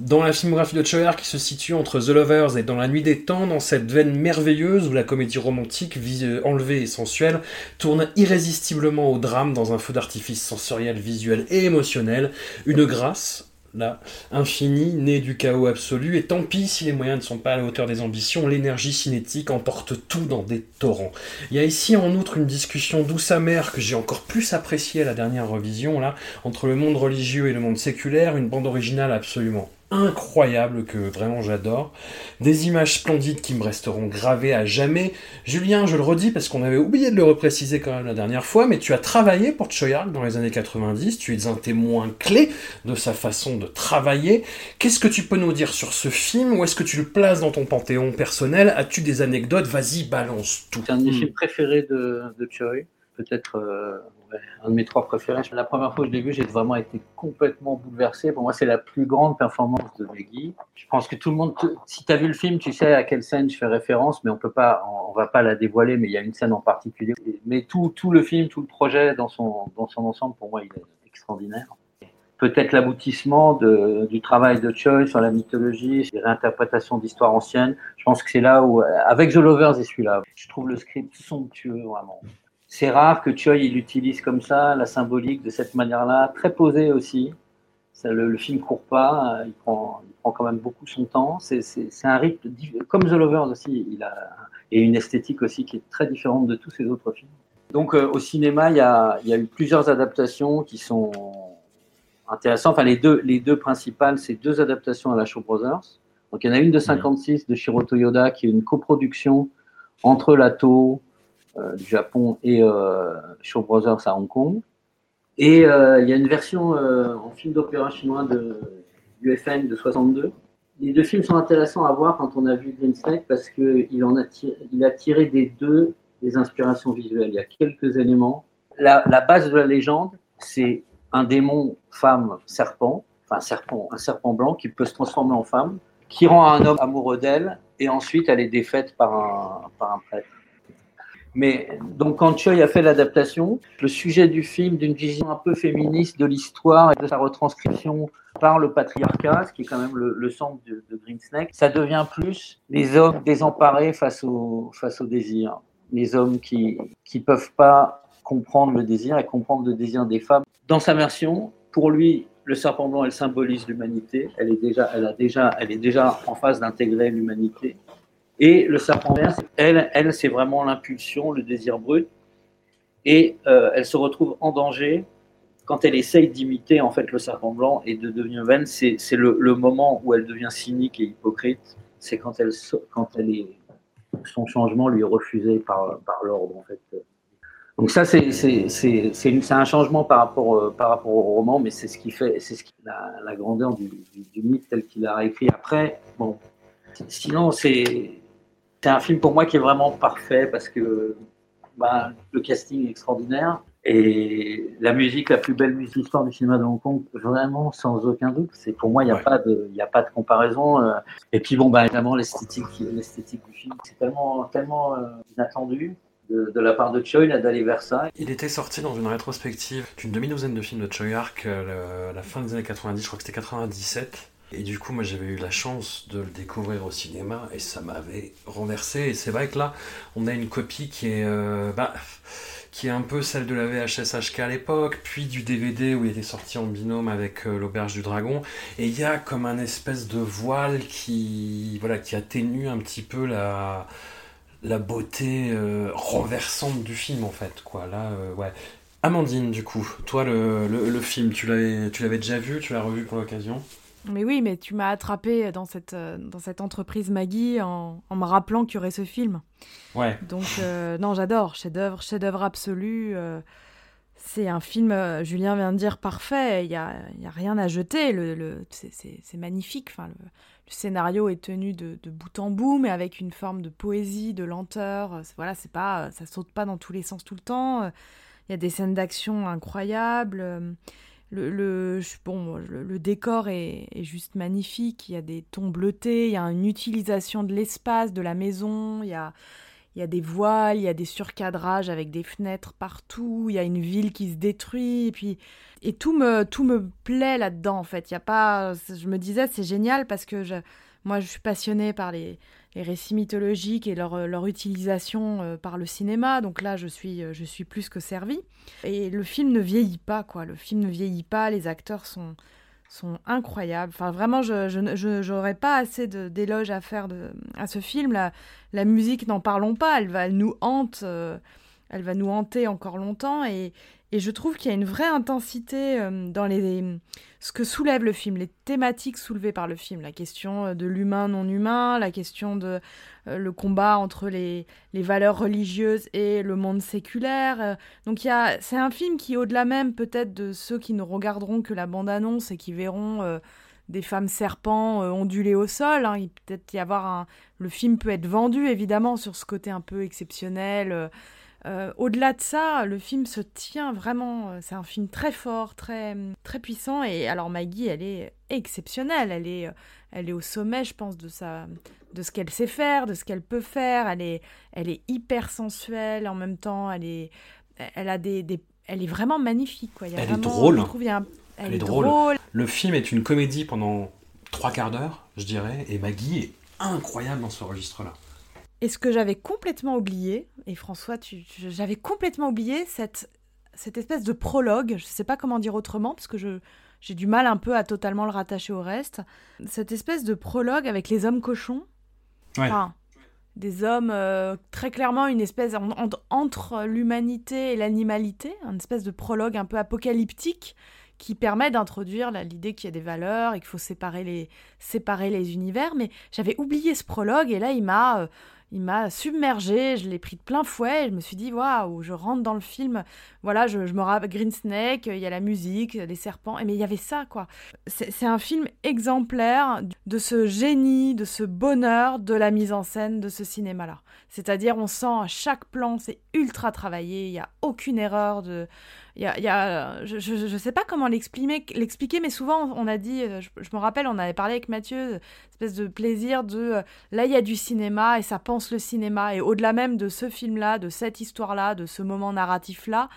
Dans la filmographie de Choi Ark, qui se situe entre The Lovers et Dans la nuit des temps, dans cette veine merveilleuse où la comédie romantique, vis- enlevée et sensuelle, tourne irrésistiblement au drame dans un feu d'artifice sensoriel, visuel et émotionnel, une grâce, là, infinie, née du chaos absolu, et tant pis si les moyens ne sont pas à la hauteur des ambitions, l'énergie cinétique emporte tout dans des torrents. Il y a ici en outre une discussion douce amère que j'ai encore plus appréciée à la dernière revision, là, entre le monde religieux et le monde séculaire, une bande originale absolument incroyable que vraiment j'adore, des images splendides qui me resteront gravées à jamais. Julien, je le redis parce qu'on avait oublié de le repréciser quand même la dernière fois, mais tu as travaillé pour Choi Ark dans les années 90, tu es un témoin clé de sa façon de travailler. Qu'est-ce que tu peux nous dire sur ce film? Où est-ce que tu le places dans ton panthéon personnel? As-tu des anecdotes? Vas-y, balance tout. C'est un de mes films préférés de, de Choi. Peut-être euh, un de mes trois préférés. La première fois que je l'ai vu, j'ai vraiment été complètement bouleversé. Pour moi, c'est la plus grande performance de Maggie. Je pense que tout le monde, si tu as vu le film, tu sais à quelle scène je fais référence, mais on peut pas, on, va pas la dévoiler, mais il y a une scène en particulier. Mais tout, tout le film, tout le projet dans son, dans son ensemble, pour moi, il est extraordinaire peut-être l'aboutissement du travail de Choi sur la mythologie, les réinterprétations d'histoires anciennes. Je pense que c'est là où, avec The Lovers et celui-là, je trouve le script somptueux, vraiment. C'est rare que Choi il utilise comme ça la symbolique de cette manière-là, très posé aussi. Ça, le, le film court pas, il prend, il prend quand même beaucoup son temps. C'est un rythme, comme The Lovers aussi, il a et une esthétique aussi qui est très différente de tous ses autres films. Donc euh, au cinéma, il y, a, il y a eu plusieurs adaptations qui sont intéressantes. Enfin, les deux, les deux principales, c'est deux adaptations à la Shaw Brothers. Donc il y en a une de 56 de Shiro Toyoda qui est une coproduction entre la euh, du Japon et euh, Shaw Brothers à Hong Kong. Et euh, il y a une version euh, en film d'opéra chinois de UFN de 62. Les deux films sont intéressants à voir quand on a vu Green Snake parce qu'il a tiré, a tiré des deux des inspirations visuelles. Il y a quelques éléments. La, base de la légende, c'est un démon femme serpent, enfin serpent, un serpent blanc qui peut se transformer en femme, qui rend un homme amoureux d'elle et ensuite elle est défaite par un prêtre. Mais donc quand Choi a fait l'adaptation, le sujet du film d'une vision un peu féministe de l'histoire et de sa retranscription par le patriarcat, ce qui est quand même le, centre de, de Green Snake, ça devient plus les hommes désemparés face au, face au désir, les hommes qui qui peuvent pas comprendre le désir et comprendre le désir des femmes. Dans sa version, pour lui, le serpent blanc, elle symbolise l'humanité. Elle est déjà, elle a déjà, elle est déjà en phase d'intégrer l'humanité. Et le serpent vert, elle, elle, c'est vraiment l'impulsion, le désir brut. Et euh, elle se retrouve en danger quand elle essaye d'imiter en fait le serpent blanc et de devenir vaine. C'est, le, le moment où elle devient cynique et hypocrite. C'est quand elle, quand elle est, son changement lui est refusé par, par l'ordre en fait. Donc ça, c'est un changement par rapport, euh, par rapport au roman, mais c'est ce qui fait, ce qui, la, la grandeur du, du, du mythe tel qu'il a écrit après. Bon, sinon, c'est c'est un film pour moi qui est vraiment parfait parce que bah, le casting est extraordinaire et la musique, la plus belle musique de l'histoire du cinéma de Hong Kong, vraiment sans aucun doute. C'est pour moi, il n'y a pas de, il a pas de comparaison. euh. Et puis bon, bah évidemment l'esthétique, l'esthétique du film, c'est tellement, tellement euh, inattendu de, de la part de Choi là, d'aller vers ça. Il était sorti dans une rétrospective d'une demi-douzaine de films de Choi Ark euh, à la fin des années 90, je crois que c'était 97. Et du coup, moi j'avais eu la chance de le découvrir au cinéma et ça m'avait renversé. Et c'est vrai que là, on a une copie qui est, euh, bah, qui est un peu celle de la VHS HK à l'époque, puis du DVD où il était sorti en binôme avec euh, l'Auberge du Dragon. Et il y a comme un espèce de voile qui, voilà, qui atténue un petit peu la, la beauté euh, renversante du film en fait quoi là ouais Amandine du coup toi le, le, le film tu l'avais déjà vu tu l'as revu pour l'occasion? Mais oui, mais tu m'as attrapé dans cette, euh, dans cette entreprise Maggie en, en me rappelant qu'il y aurait ce film. ouais Donc, euh, non, j'adore. Chef-d'œuvre, chef-d'œuvre absolu. euh, c'est un film, euh, Julien vient de dire, parfait. Il n'y a, y a rien à jeter. Le, le- c'est- magnifique. Enfin, le, le scénario est tenu de, de bout en bout, mais avec une forme de poésie, de lenteur. Voilà, c'est pas, ça saute pas dans tous les sens tout le temps. Il y a des scènes d'action incroyables. Le, bon, le, le décor est, est juste magnifique. Il y a des tons bleutés. Il y a une utilisation de l'espace, de la maison. Il y a il y a des voiles, il y a des surcadrages avec des fenêtres partout, il y a une ville qui se détruit, et puis et tout me tout me plaît là-dedans en fait. Il y a pas, je me disais c'est génial parce que je, moi je suis passionnée par les, les récits mythologiques et leur, leur utilisation euh, par le cinéma, donc là je suis je suis plus que servie. Et le film ne vieillit pas quoi, le film ne vieillit pas, les acteurs sont sont incroyables. Enfin, vraiment, je j'aurais pas assez d'éloges à faire de, à ce film. La, la musique, n'en parlons pas, elle va nous hante, euh, elle va nous hanter encore longtemps. Et, et je trouve qu'il y a une vraie intensité euh, dans les, ce que soulève le film, les thématiques soulevées par le film. La question euh, de l'humain non humain, la question de euh, le combat entre les, les valeurs religieuses et le monde séculaire. Donc c'est un film qui, au-delà même peut-être de ceux qui ne regarderont que la bande-annonce et qui verront des femmes serpents euh, onduler au sol, hein, peut-être y avoir un... Le film peut être vendu évidemment sur ce côté un peu exceptionnel. Euh, Au-delà de ça, le film se tient vraiment. euh, C'est un film très fort, très très puissant. Et alors Maggie, elle est exceptionnelle. Elle est, euh, elle est au sommet, je pense, de sa, de ce qu'elle sait faire, de ce qu'elle peut faire. Elle est, elle est hyper sensuelle en même temps. Elle est, elle a des, des- elle est vraiment magnifique. Quoi. Il y a Elle est drôle. je trouve, il y a un- elle, Elle est est drôle. drôle. Le film est une comédie pendant trois quarts d'heure, je dirais, et Maggie est incroyable dans ce registre-là. Et ce que j'avais complètement oublié, et François, j'avais complètement oublié cette, cette espèce de prologue, je ne sais pas comment dire autrement, parce que je, j'ai du mal un peu à totalement le rattacher au reste, cette espèce de prologue avec les hommes cochons. Ouais. Enfin, des hommes, euh, très clairement une espèce en- en- entre l'humanité et l'animalité, une espèce de prologue un peu apocalyptique qui permet d'introduire l'idée qu'il y a des valeurs et qu'il faut séparer les, séparer les univers. Mais j'avais oublié ce prologue et là, il m'a, euh, il m'a submergé, je l'ai pris de plein fouet. et je me suis dit, waouh, je rentre dans le film. Voilà, je, me rappelle Green Snake, il y a la musique, les serpents. Mais il y avait ça, quoi. C'est un film exemplaire de ce génie, de ce bonheur de la mise en scène de ce cinéma-là. C'est-à-dire, on sent à chaque plan, c'est ultra travaillé, il n'y a aucune erreur de. Y y a- je, je, sais pas comment l'expliquer, mais souvent on a dit, euh, je, me rappelle, on avait parlé avec Mathieu, espèce de plaisir de, euh, là il y a du cinéma et ça pense le cinéma et au-delà même de ce film-là, de cette histoire-là, de ce moment narratif-là,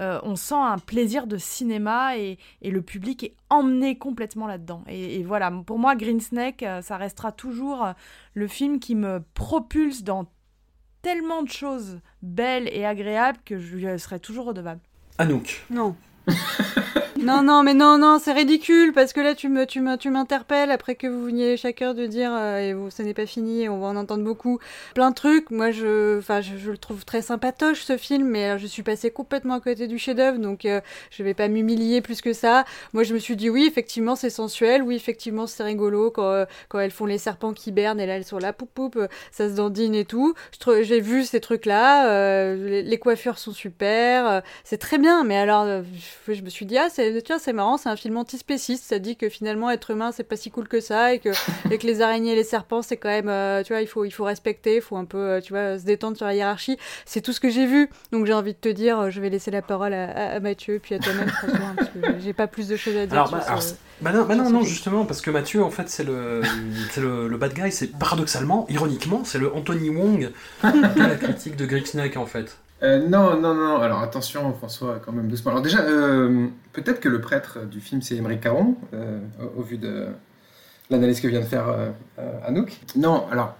euh, on sent un plaisir de cinéma et, et le public est emmené complètement là-dedans. Et, et voilà, pour moi, Green Snake, euh, ça restera toujours euh, le film qui me propulse dans tellement de choses belles et agréables que je lui serai toujours redevable. Anouk. Non. non, non, mais non, non, c'est ridicule parce que là, tu me, tu m'interpelles après que vous veniez chacun de dire euh, et vous, ce n'est pas fini on va en entendre beaucoup, plein de trucs. Moi, je, enfin, je, je le trouve très sympatoche ce film, mais alors, je suis passée complètement à côté du chef-d'œuvre, donc euh, je vais pas m'humilier plus que ça. Moi, je me suis dit oui, effectivement, c'est sensuel, oui, effectivement, c'est rigolo quand, euh, quand elles font les serpents qui bernent et là elles sont là, poup poup, euh, ça se dandine et tout. J'ai vu ces trucs-là, euh, les, les coiffures sont super, c'est très bien, mais alors je, je me suis dit ah c'est tiens c'est marrant, c'est un film antispéciste, ça dit que finalement être humain c'est pas si cool que ça et que et que les araignées et les serpents c'est quand même euh, tu vois il faut il faut respecter, il faut un peu euh, tu vois se détendre sur la hiérarchie. C'est tout ce que j'ai vu, donc j'ai envie de te dire, euh, je vais laisser la parole à, à- à Mathieu puis à toi-même parce que j'ai pas plus de choses à dire. Alors, bah, alors, c'est- bah non, bah non, non, justement, parce que Mathieu, en fait, c'est le, c'est le, le bad guy, c'est paradoxalement, ironiquement, c'est le Anthony Wong de la critique de Greek Snake, en fait. Euh, non, non, non, alors attention François, quand même doucement. Alors déjà, euh, peut-être que le prêtre du film c'est Émeric Caron, euh, au, au vu de l'analyse que vient de faire Anouk. Non, alors,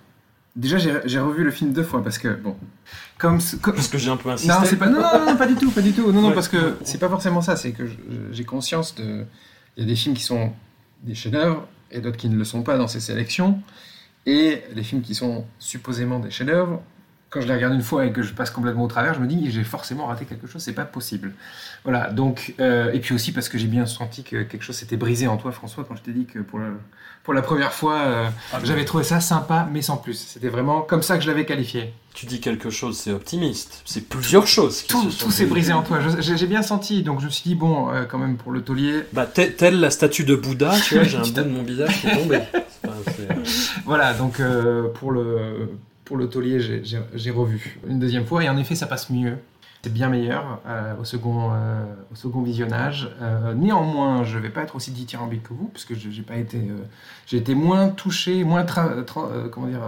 déjà j'ai revu le film deux fois parce que, bon, comme... ce- comme- Parce que j'ai un peu insisté. Non, c'est pas, non, non, non, pas du tout, pas du tout. Non, non, Ouais. parce que c'est pas forcément ça, c'est que j'ai conscience de... Il y a des films qui sont des chefs-d'œuvre et d'autres qui ne le sont pas dans ces sélections. Et les films qui sont supposément des chefs-d'œuvre quand je les regarde une fois et que je passe complètement au travers, je me dis j'ai forcément raté quelque chose, c'est pas possible. Voilà, donc, euh, et puis aussi parce que j'ai bien senti que quelque chose s'était brisé en toi, François, quand je t'ai dit que pour, le- pour la première fois, euh, Ah, j'avais trouvé ça sympa, mais sans plus. C'était vraiment comme ça que je l'avais qualifié. Tu dis quelque chose, c'est optimiste. C'est plusieurs choses. qui Tout, se tout s'est brisé en toi. J'ai bien senti, donc je me suis dit, bon, euh, quand même, pour le taulier, Bah, tel- telle la statue de Bouddha, tu vois, j'ai un bout de mon visage qui est tombé. Enfin, Voilà, donc pour le, pour le taulier, j'ai- revu une deuxième fois et en effet, ça passe mieux. C'est bien meilleur euh, au, second, euh, au second visionnage. Euh, néanmoins, je vais pas être aussi dithyrambique que vous, parce que j'ai été, j'ai été moins touché, moins comment dire,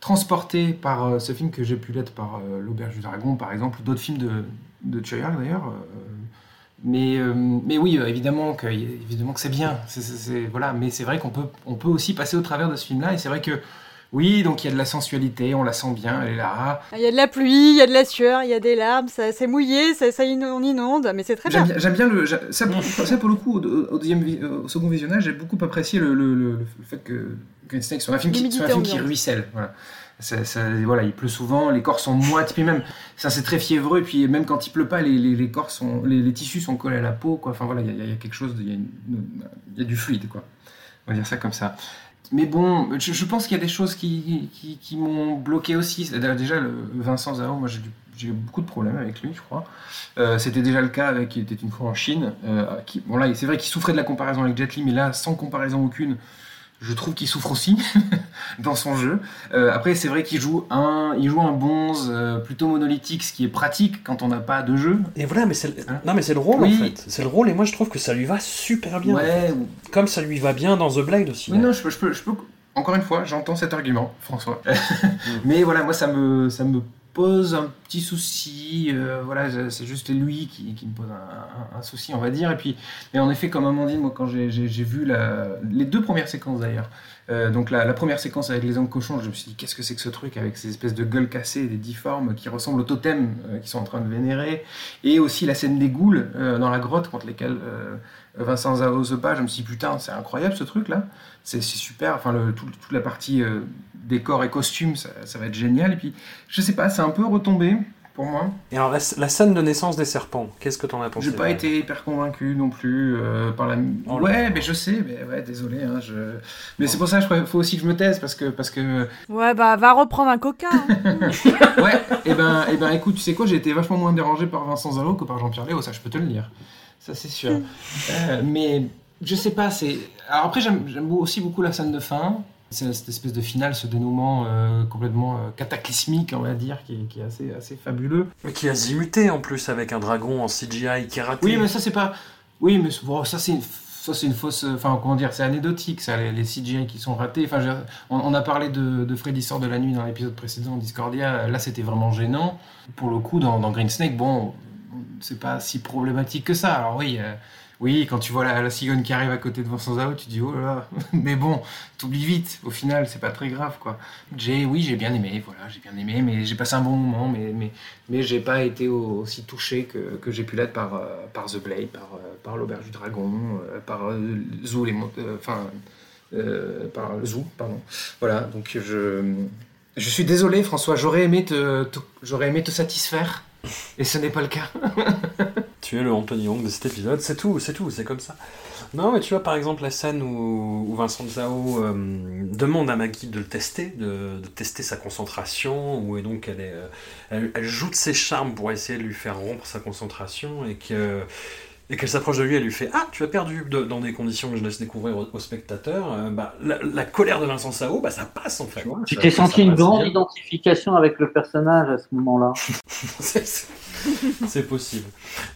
transporté par ce film que j'ai pu l'être par L'Auberge du Dragon, par exemple, ou d'autres films de, de d'ailleurs. mais, mais oui, évidemment que, évidemment que c'est bien. Voilà. Mais c'est vrai qu'on peut, on peut aussi passer au travers de ce film-là. Et c'est vrai que, oui, donc il y a de la sensualité, on la sent bien, elle est là. Il y a de la pluie, il y a de la sueur, il y a des larmes, ça, c'est mouillé, ça, on inonde, mais c'est très bien. bien, j'aime bien le. Ça, pour- ça, pour le coup, au, au deuxième, vi- au second visionnage, j'ai beaucoup apprécié le, le- le- le fait que Green Snake soit un film qui, soit un film qui ruisselle. Voilà. Ça- ça- voilà, il pleut souvent, les corps sont moites, puis même, ça c'est très fiévreux, et puis même quand il pleut pas, les, les, les corps sont, les, les tissus sont collés à la peau, quoi. Enfin voilà, il y, a- il y a quelque chose, y, il y a du fluide, quoi. On va dire ça comme ça. Mais bon, je, pense qu'il y a des choses qui, m'ont bloqué aussi. Déjà, Vincent Zao, moi j'ai eu beaucoup de problèmes avec lui, je crois. Euh, C'était déjà le cas avec Il était une fois en Chine. euh, bon là, c'est vrai qu'il souffrait de la comparaison avec Jet Li, mais là, sans comparaison aucune, je trouve qu'il souffre aussi dans son jeu. Euh, après, c'est vrai qu'il joue un, il joue un bonze euh, plutôt monolithique, ce qui est pratique quand on n'a pas de jeu. Et voilà, mais c'est le... non mais c'est le rôle Oui. en fait. C'est le rôle et moi je trouve que ça lui va super bien. Ouais. Comme ça lui va bien dans The Blade aussi. Oui, non, je peux, je peux, je peux- Encore une fois, j'entends cet argument, François. Mais voilà, moi, ça me, ça me pose un petit souci. euh, voilà, c'est juste lui qui, qui me pose un, souci, on va dire. Et puis, mais en effet, comme Amandine, moi, quand j'ai vu les deux premières séquences d'ailleurs, euh, donc la, la première séquence avec les hommes cochons, je me suis dit, qu'est-ce que c'est que ce truc avec ces espèces de gueules cassées, des difformes qui ressemblent au totem euh, qu'ils sont en train de vénérer. Et aussi la scène des ghouls euh, dans la grotte contre lesquelles Vincent Zao se bat. Je me suis dit, putain, c'est incroyable ce truc-là. C'est c'est super. Enfin, le, tout- toute la partie euh, décor et costumes, ça, ça va être génial. Et puis, je sais pas, c'est un peu retombé pour moi. Et alors la, la scène de naissance des serpents, qu'est-ce que t'en as pensé J'ai pas été hyper convaincu non plus euh, par la. Oh là. ouais, mais je sais, mais ouais, désolé. Hein, je... Mais c'est pour ça qu'il faut aussi que je me taise parce que parce que Ouais, bah va reprendre un coca. hein. ouais. Et ben et ben écoute, tu sais quoi, j'ai été vachement moins dérangé par Vincent Zalo que par Jean-Pierre Léo, ça je peux te le dire. Ça c'est sûr. Euh, mais je sais pas, c'est. Alors après j'aime aussi beaucoup la scène de fin. C'est cette espèce de finale, ce dénouement euh, complètement euh, cataclysmique, on va dire, qui est, qui est assez, assez fabuleux. Mais qui a zimuté en plus avec un dragon en CGI qui est raté. Oui, mais ça c'est pas. Oui, mais bon, ça c'est une... ça c'est une fausse. Enfin, comment dire, c'est anecdotique, ça, les, les CGI qui sont ratés. Enfin, on, on a parlé de, de Freddy sort de la nuit dans l'épisode précédent, Discordia. Là, c'était vraiment gênant. Pour le coup, dans, dans Green Snake, bon, c'est pas si problématique que ça. Alors oui. euh, oui, quand tu vois la, la qui arrive à côté de Vincent Zao, tu dis oh là. Mais bon, t'oublies vite. Au final, c'est pas très grave, quoi. J'ai, oui, j'ai bien aimé. Voilà, j'ai bien aimé, mais j'ai passé un bon moment. Mais, mais, mais j'ai pas été au- aussi touché que, que j'ai pu l'être par, euh, par The Blade, par, euh, par l'Auberge du Dragon, par Zoo, les, enfin, par pardon. Voilà, donc je, je suis désolé, François. J'aurais aimé te- j'aurais aimé te satisfaire, et ce n'est pas le cas. Tu es le Anthony Hong de cet épisode, c'est tout, c'est tout, c'est comme ça. Non, mais tu vois, par exemple, la scène où, où Vincent Zhao euh, demande à Maggie de le tester, de, tester sa concentration, où et donc elle, est, euh, elle joue de ses charmes pour essayer de lui faire rompre sa concentration, et que et qu'elle s'approche de lui, elle lui fait Ah, tu as perdu de- dans des conditions que je laisse découvrir aux, aux spectateurs. Euh, bah, la, la colère de Vincent Sao, bah, ça passe en fait. Tu t'es ça senti une grande bien. identification avec le personnage à ce moment-là. C'est- possible.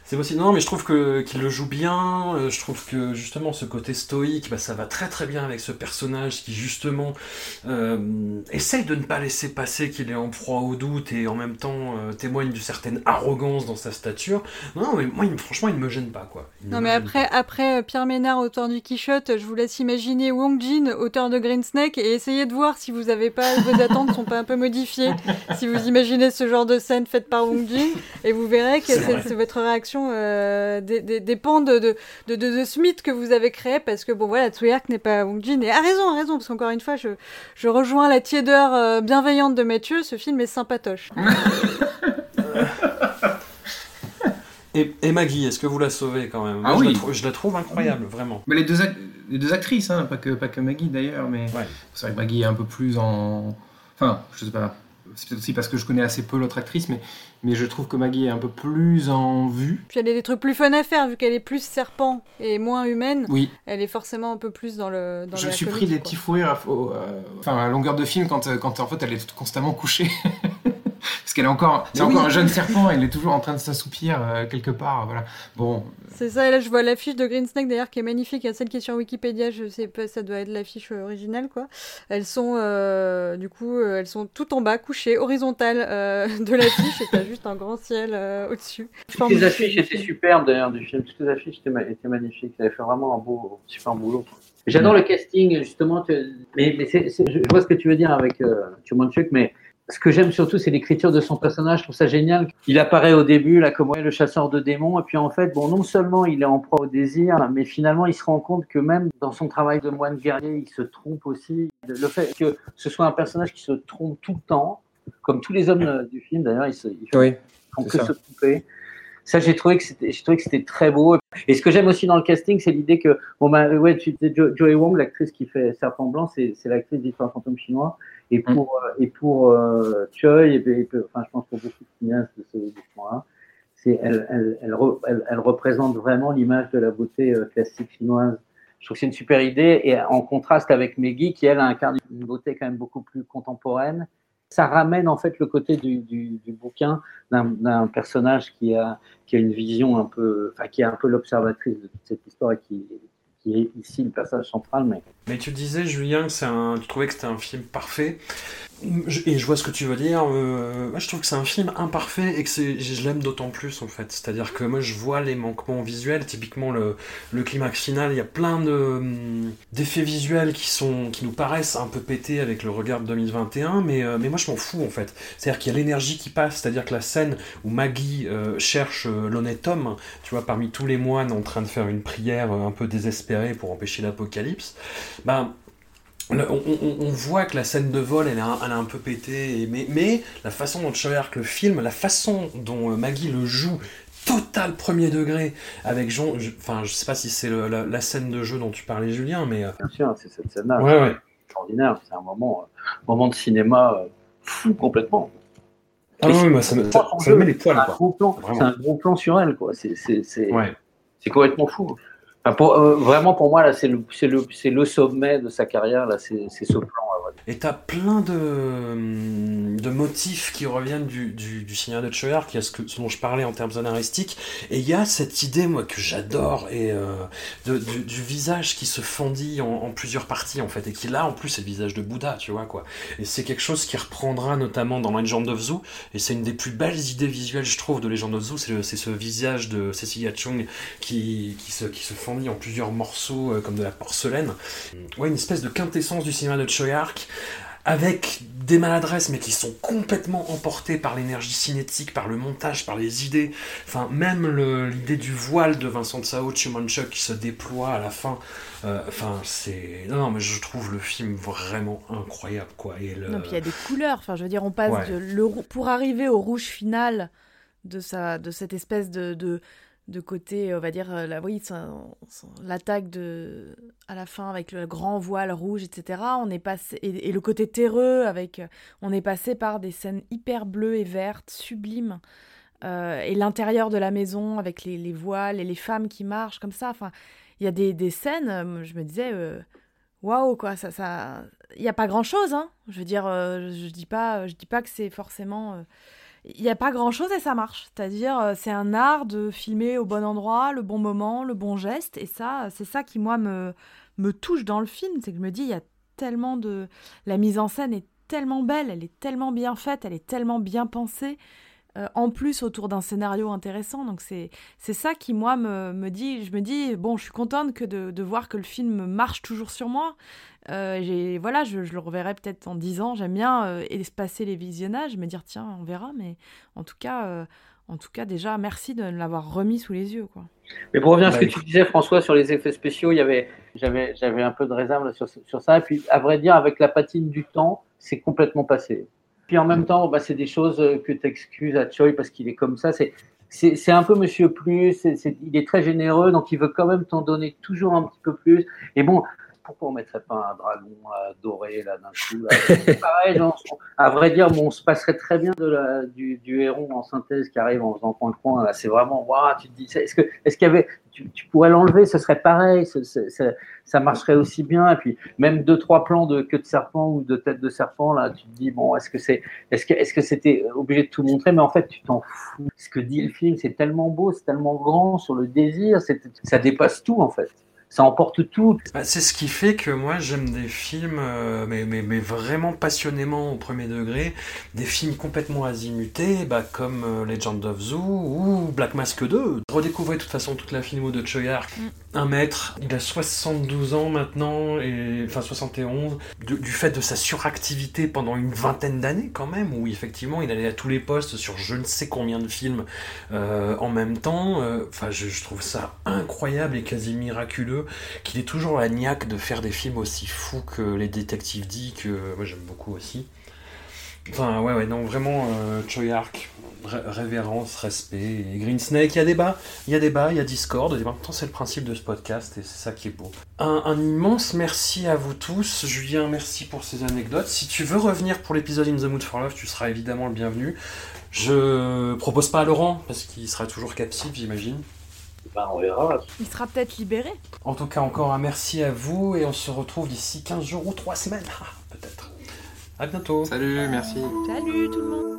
C'est possible. Non, mais je trouve que qu'il le joue bien. Euh, Je trouve que justement ce côté stoïque, bah, ça va très très bien avec ce personnage qui justement euh, essaye de ne pas laisser passer qu'il est en proie au doute et en même temps euh, témoigne d'une certaine arrogance dans sa stature. Non, mais moi, il- franchement, il ne me gêne pas quoi. Il Non mais après, après Pierre Ménard, auteur du Quichotte, je vous laisse imaginer Wong Jin, auteur de Green Snake, et essayez de voir si vous avez pas vos attentes sont pas un peu modifiées. si vous imaginez ce genre de scène faite par Wong Jin, et vous verrez que C'est votre réaction euh, dé- dé- dépend de, de, de, de, de ce mythe que vous avez créé parce que bon voilà, Tsuyark n'est pas Wong Jin et a raison, a raison parce qu'encore une fois, je, je rejoins la tiédeur euh, bienveillante de Mathieu, ce film est sympatoche. Et, et Maggie, est-ce que vous la sauvez quand même? Ah Moi, je, oui. la trou- je la trouve incroyable, vraiment. Mais les deux, ac- les deux actrices, hein, pas, que, pas que Maggie d'ailleurs, mais c'est vrai que Maggie est un peu plus en. Enfin, je sais pas. C'est peut-être aussi parce que je connais assez peu l'autre actrice, mais, mais je trouve que Maggie est un peu plus en vue. Puis elle a des trucs plus fun à faire vu qu'elle est plus serpent et moins humaine. Oui. Elle est forcément un peu plus dans le dans Je me suis pris des petits fous rires à, euh, enfin, à longueur de film quand, euh, quand en fait elle est constamment couchée. Parce qu'elle est encore, c'est encore un jeune serpent, il est toujours en train de s'assoupir euh, quelque part. Voilà. Bon, C'est ça, et là je vois l'affiche de Green Snake d'ailleurs qui est magnifique, il y a celle qui est sur Wikipédia, je sais pas, ça doit être l'affiche originale quoi. Elles sont, euh, du coup, euh, elles sont tout en bas, couchées, horizontales euh, de l'affiche, et t'as juste un grand ciel euh, au-dessus. Toutes les affiches étaient superbes d'ailleurs du film. Toutes les affiches étaient, ma- étaient magnifiques. Ils avaient fait vraiment un beau, super boulot. J'adore le casting, justement. tu- Mais, je je vois ce que tu veux dire avec euh, Chumanchuk, mais ce que j'aime surtout, c'est l'écriture de son personnage. Je trouve ça génial. Il apparaît au début, là, comme ouais, le chasseur de démons. Et puis, en fait, bon, non seulement il est en proie au désir, mais finalement, il se rend compte que même dans son travail de moine guerrier, il se trompe aussi. Le fait que ce soit un personnage qui se trompe tout le temps, comme tous les hommes euh, du film, d'ailleurs, ils se, ils font, Oui, font c'est que ça. se tromper. Ça, j'ai trouvé que c'était, j'ai trouvé que c'était très beau. Et ce que j'aime aussi dans le casting, c'est l'idée que, bon, bah, ouais, tu disais Jo- Joey Wong, l'actrice qui fait Serpent Blanc, c'est, c'est l'actrice d'Histoire fantôme chinois. Et pour, euh, et pour euh, Choi, et, et enfin, je pense pour beaucoup de cinéastes de ce, moment-là, c'est, elle, elle, elle, elle, elle représente vraiment l'image de la beauté euh, classique chinoise. Je trouve que c'est une super idée. Et en contraste avec Maggie, qui elle incarne une beauté quand même beaucoup plus contemporaine, ça ramène en fait le côté du, du, du bouquin d'un d'un personnage qui a, qui a une vision un peu, enfin qui est un peu l'observatrice de toute cette histoire et qui, qui est ici le personnage central. Mais Mais tu disais, Julien, que un... tu trouvais que c'était un film parfait. Et je vois ce que tu veux dire. euh, moi, je trouve que c'est un film imparfait et que je l'aime d'autant plus, en fait. C'est-à-dire que moi, je vois les manquements visuels. Typiquement, le, le climax final, il y a plein de, hum, d'effets visuels qui, sont... qui nous paraissent un peu pétés avec le regard de 2021, mais, euh, mais moi, je m'en fous, en fait. C'est-à-dire qu'il y a l'énergie qui passe. C'est-à-dire que la scène où Maggie euh, cherche euh, l'honnête homme, tu vois, parmi tous les moines en train de faire une prière euh, un peu désespérée pour empêcher l'apocalypse, ben, on, on- on voit que la scène de vol, elle est un, elle est un peu pétée, et- mais, mais la façon dont Choyark le filme, la façon dont euh, Maggie le joue, total premier degré, avec Jean, je- enfin, je sais pas si c'est la, la scène de jeu dont tu parlais, Julien, mais... euh, bien sûr, c'est cette scène-là. Ouais, ouais. extraordinaire. C'est un moment, euh, moment de cinéma euh, fou complètement. Ah oui, moi, ça me, ça, ça me met les poils, C'est un quoi. gros plan, Vraiment. c'est un gros plan sur elle, quoi. C'est, Ouais. c'est complètement fou. Euh, vraiment, pour moi, là, c'est le, le, sommet de sa carrière. Là, c'est ce plan. Et t'as plein de, hum, de motifs qui reviennent du, du, du Seigneur de Choyark, il y a ce, que, ce dont je parlais en termes scénaristiques, et il y a cette idée, moi, que j'adore, et euh, de, du, du visage qui se fendit en, en plusieurs parties, en fait, et qui là, en plus, c'est le visage de Bouddha, tu vois, quoi. Et c'est quelque chose qui reprendra notamment dans Legend of Zoo, et c'est une des plus belles idées visuelles, je trouve, de Legend of Zoo, c'est ce visage de Cecilia Chung qui, qui, se, qui se fendit en plusieurs morceaux, euh, comme de la porcelaine. Ouais, une espèce de quintessence du cinéma de Choyark, avec des maladresses, mais qui sont complètement emportées par l'énergie cinétique, par le montage, par les idées. Enfin, même l'idée du voile de Vincent Tsao, Chumanchuk qui se déploie à la fin. euh, Enfin, c'est. Non, non, mais je trouve le film vraiment incroyable, quoi. Et le... Non, puis il y a des couleurs. Enfin, je veux dire, on passe Ouais. de le pour arriver au rouge final de sa de cette espèce de de, de côté, on va dire, euh, la oui, l'attaque de à la fin avec le grand voile rouge, etc. On est passé et, le côté terreux avec, euh, on est passé par des scènes hyper bleues et vertes, sublimes. Euh, et l'intérieur de la maison avec les, les voiles et les femmes qui marchent comme ça. Enfin, il y a des, des scènes, euh, je me disais, euh, waouh, quoi, ça, ça, il n'y a pas grand chose, hein. Je veux dire, euh, je dis pas, je dis pas que c'est forcément, euh, il n'y a pas grand chose et ça marche. C'est-à-dire, euh, c'est un art de filmer au bon endroit, le bon moment, le bon geste, et ça, c'est ça qui moi me me touche dans le film, c'est que je me dis, il y a tellement de, la mise en scène est tellement belle, elle est tellement bien faite, elle est tellement bien pensée. Euh, en plus autour d'un scénario intéressant. Donc c'est c'est ça qui, moi, me, me dit, je me dis, bon, je suis contente que de, de voir que le film marche toujours sur moi. Euh, j'ai- voilà, je, je le reverrai peut-être en 10 ans. J'aime bien euh, espacer les visionnages, me dire, tiens, on verra. Mais en tout cas, euh, en tout cas, déjà, merci de l'avoir remis sous les yeux. Quoi. Mais pour revenir à ce Bah, que tu disais, François, sur les effets spéciaux, il y avait, j'avais, j'avais un peu de réserve sur, sur ça. Et puis, à vrai dire, avec la patine du temps, c'est complètement passé. Puis en même temps, bah, c'est des choses que tu excuses à Choi parce qu'il est comme ça. C'est, c'est, c'est un peu Monsieur Plus. C'est, c'est- il est très généreux, donc il veut quand même t'en donner toujours un petit peu plus. Et bon, pourquoi on mettrait pas un dragon euh, doré là d'un coup Pareil, à vrai dire, bon, on se passerait très bien du, héron en synthèse qui arrive en faisant coin-coin. Là, c'est vraiment, waouh, tu te dis, est-ce que, est-ce qu'il y avait, tu, pourrais l'enlever, ce serait pareil, ça marcherait aussi bien. Et puis même deux trois plans de queue de serpent ou de tête de serpent, là, tu te dis bon, est-ce que c'est, est-ce que, est-ce que c'était obligé de tout montrer? Mais en fait, tu t'en fous. Ce que dit le film, c'est tellement beau, c'est tellement grand sur le désir, ça dépasse tout en fait. Ça emporte tout. Bah, c'est ce qui fait que moi j'aime des films, euh, mais, mais, mais vraiment passionnément au premier degré, des films complètement azimutés, bah, comme euh, Legend of Zoo ou Black Mask 2. Redécouvrez de toute façon toute la filmo de Choi Ark. Un maître, il a 72 ans maintenant, et, enfin 71, du, du fait de sa suractivité pendant une vingtaine d'années quand même, où effectivement il allait à tous les postes sur je ne sais combien de films euh, en même temps. euh, Enfin, je, je trouve ça incroyable et quasi miraculeux qu'il ait toujours la niaque de faire des films aussi fous que les détectives dit que moi j'aime beaucoup aussi. Enfin, ouais, ouais, non, vraiment, euh, Choi Ark, ré- révérence, respect. Et Green Snake, il y a débat, il y a débat, il y a Discord. Et c'est le principe de ce podcast et c'est ça qui est beau. Un, un immense merci à vous tous. Julien, merci pour ces anecdotes. Si tu veux revenir pour l'épisode In the Mood for Love, tu seras évidemment le bienvenu. Je propose pas à Laurent, parce qu'il sera toujours captif, j'imagine. Ben, on verra. Il sera peut-être libéré. En tout cas, encore un merci à vous et on se retrouve d'ici 15 jours ou 3 semaines, Ah, peut-être. À bientôt. Salut, merci. Salut tout le monde.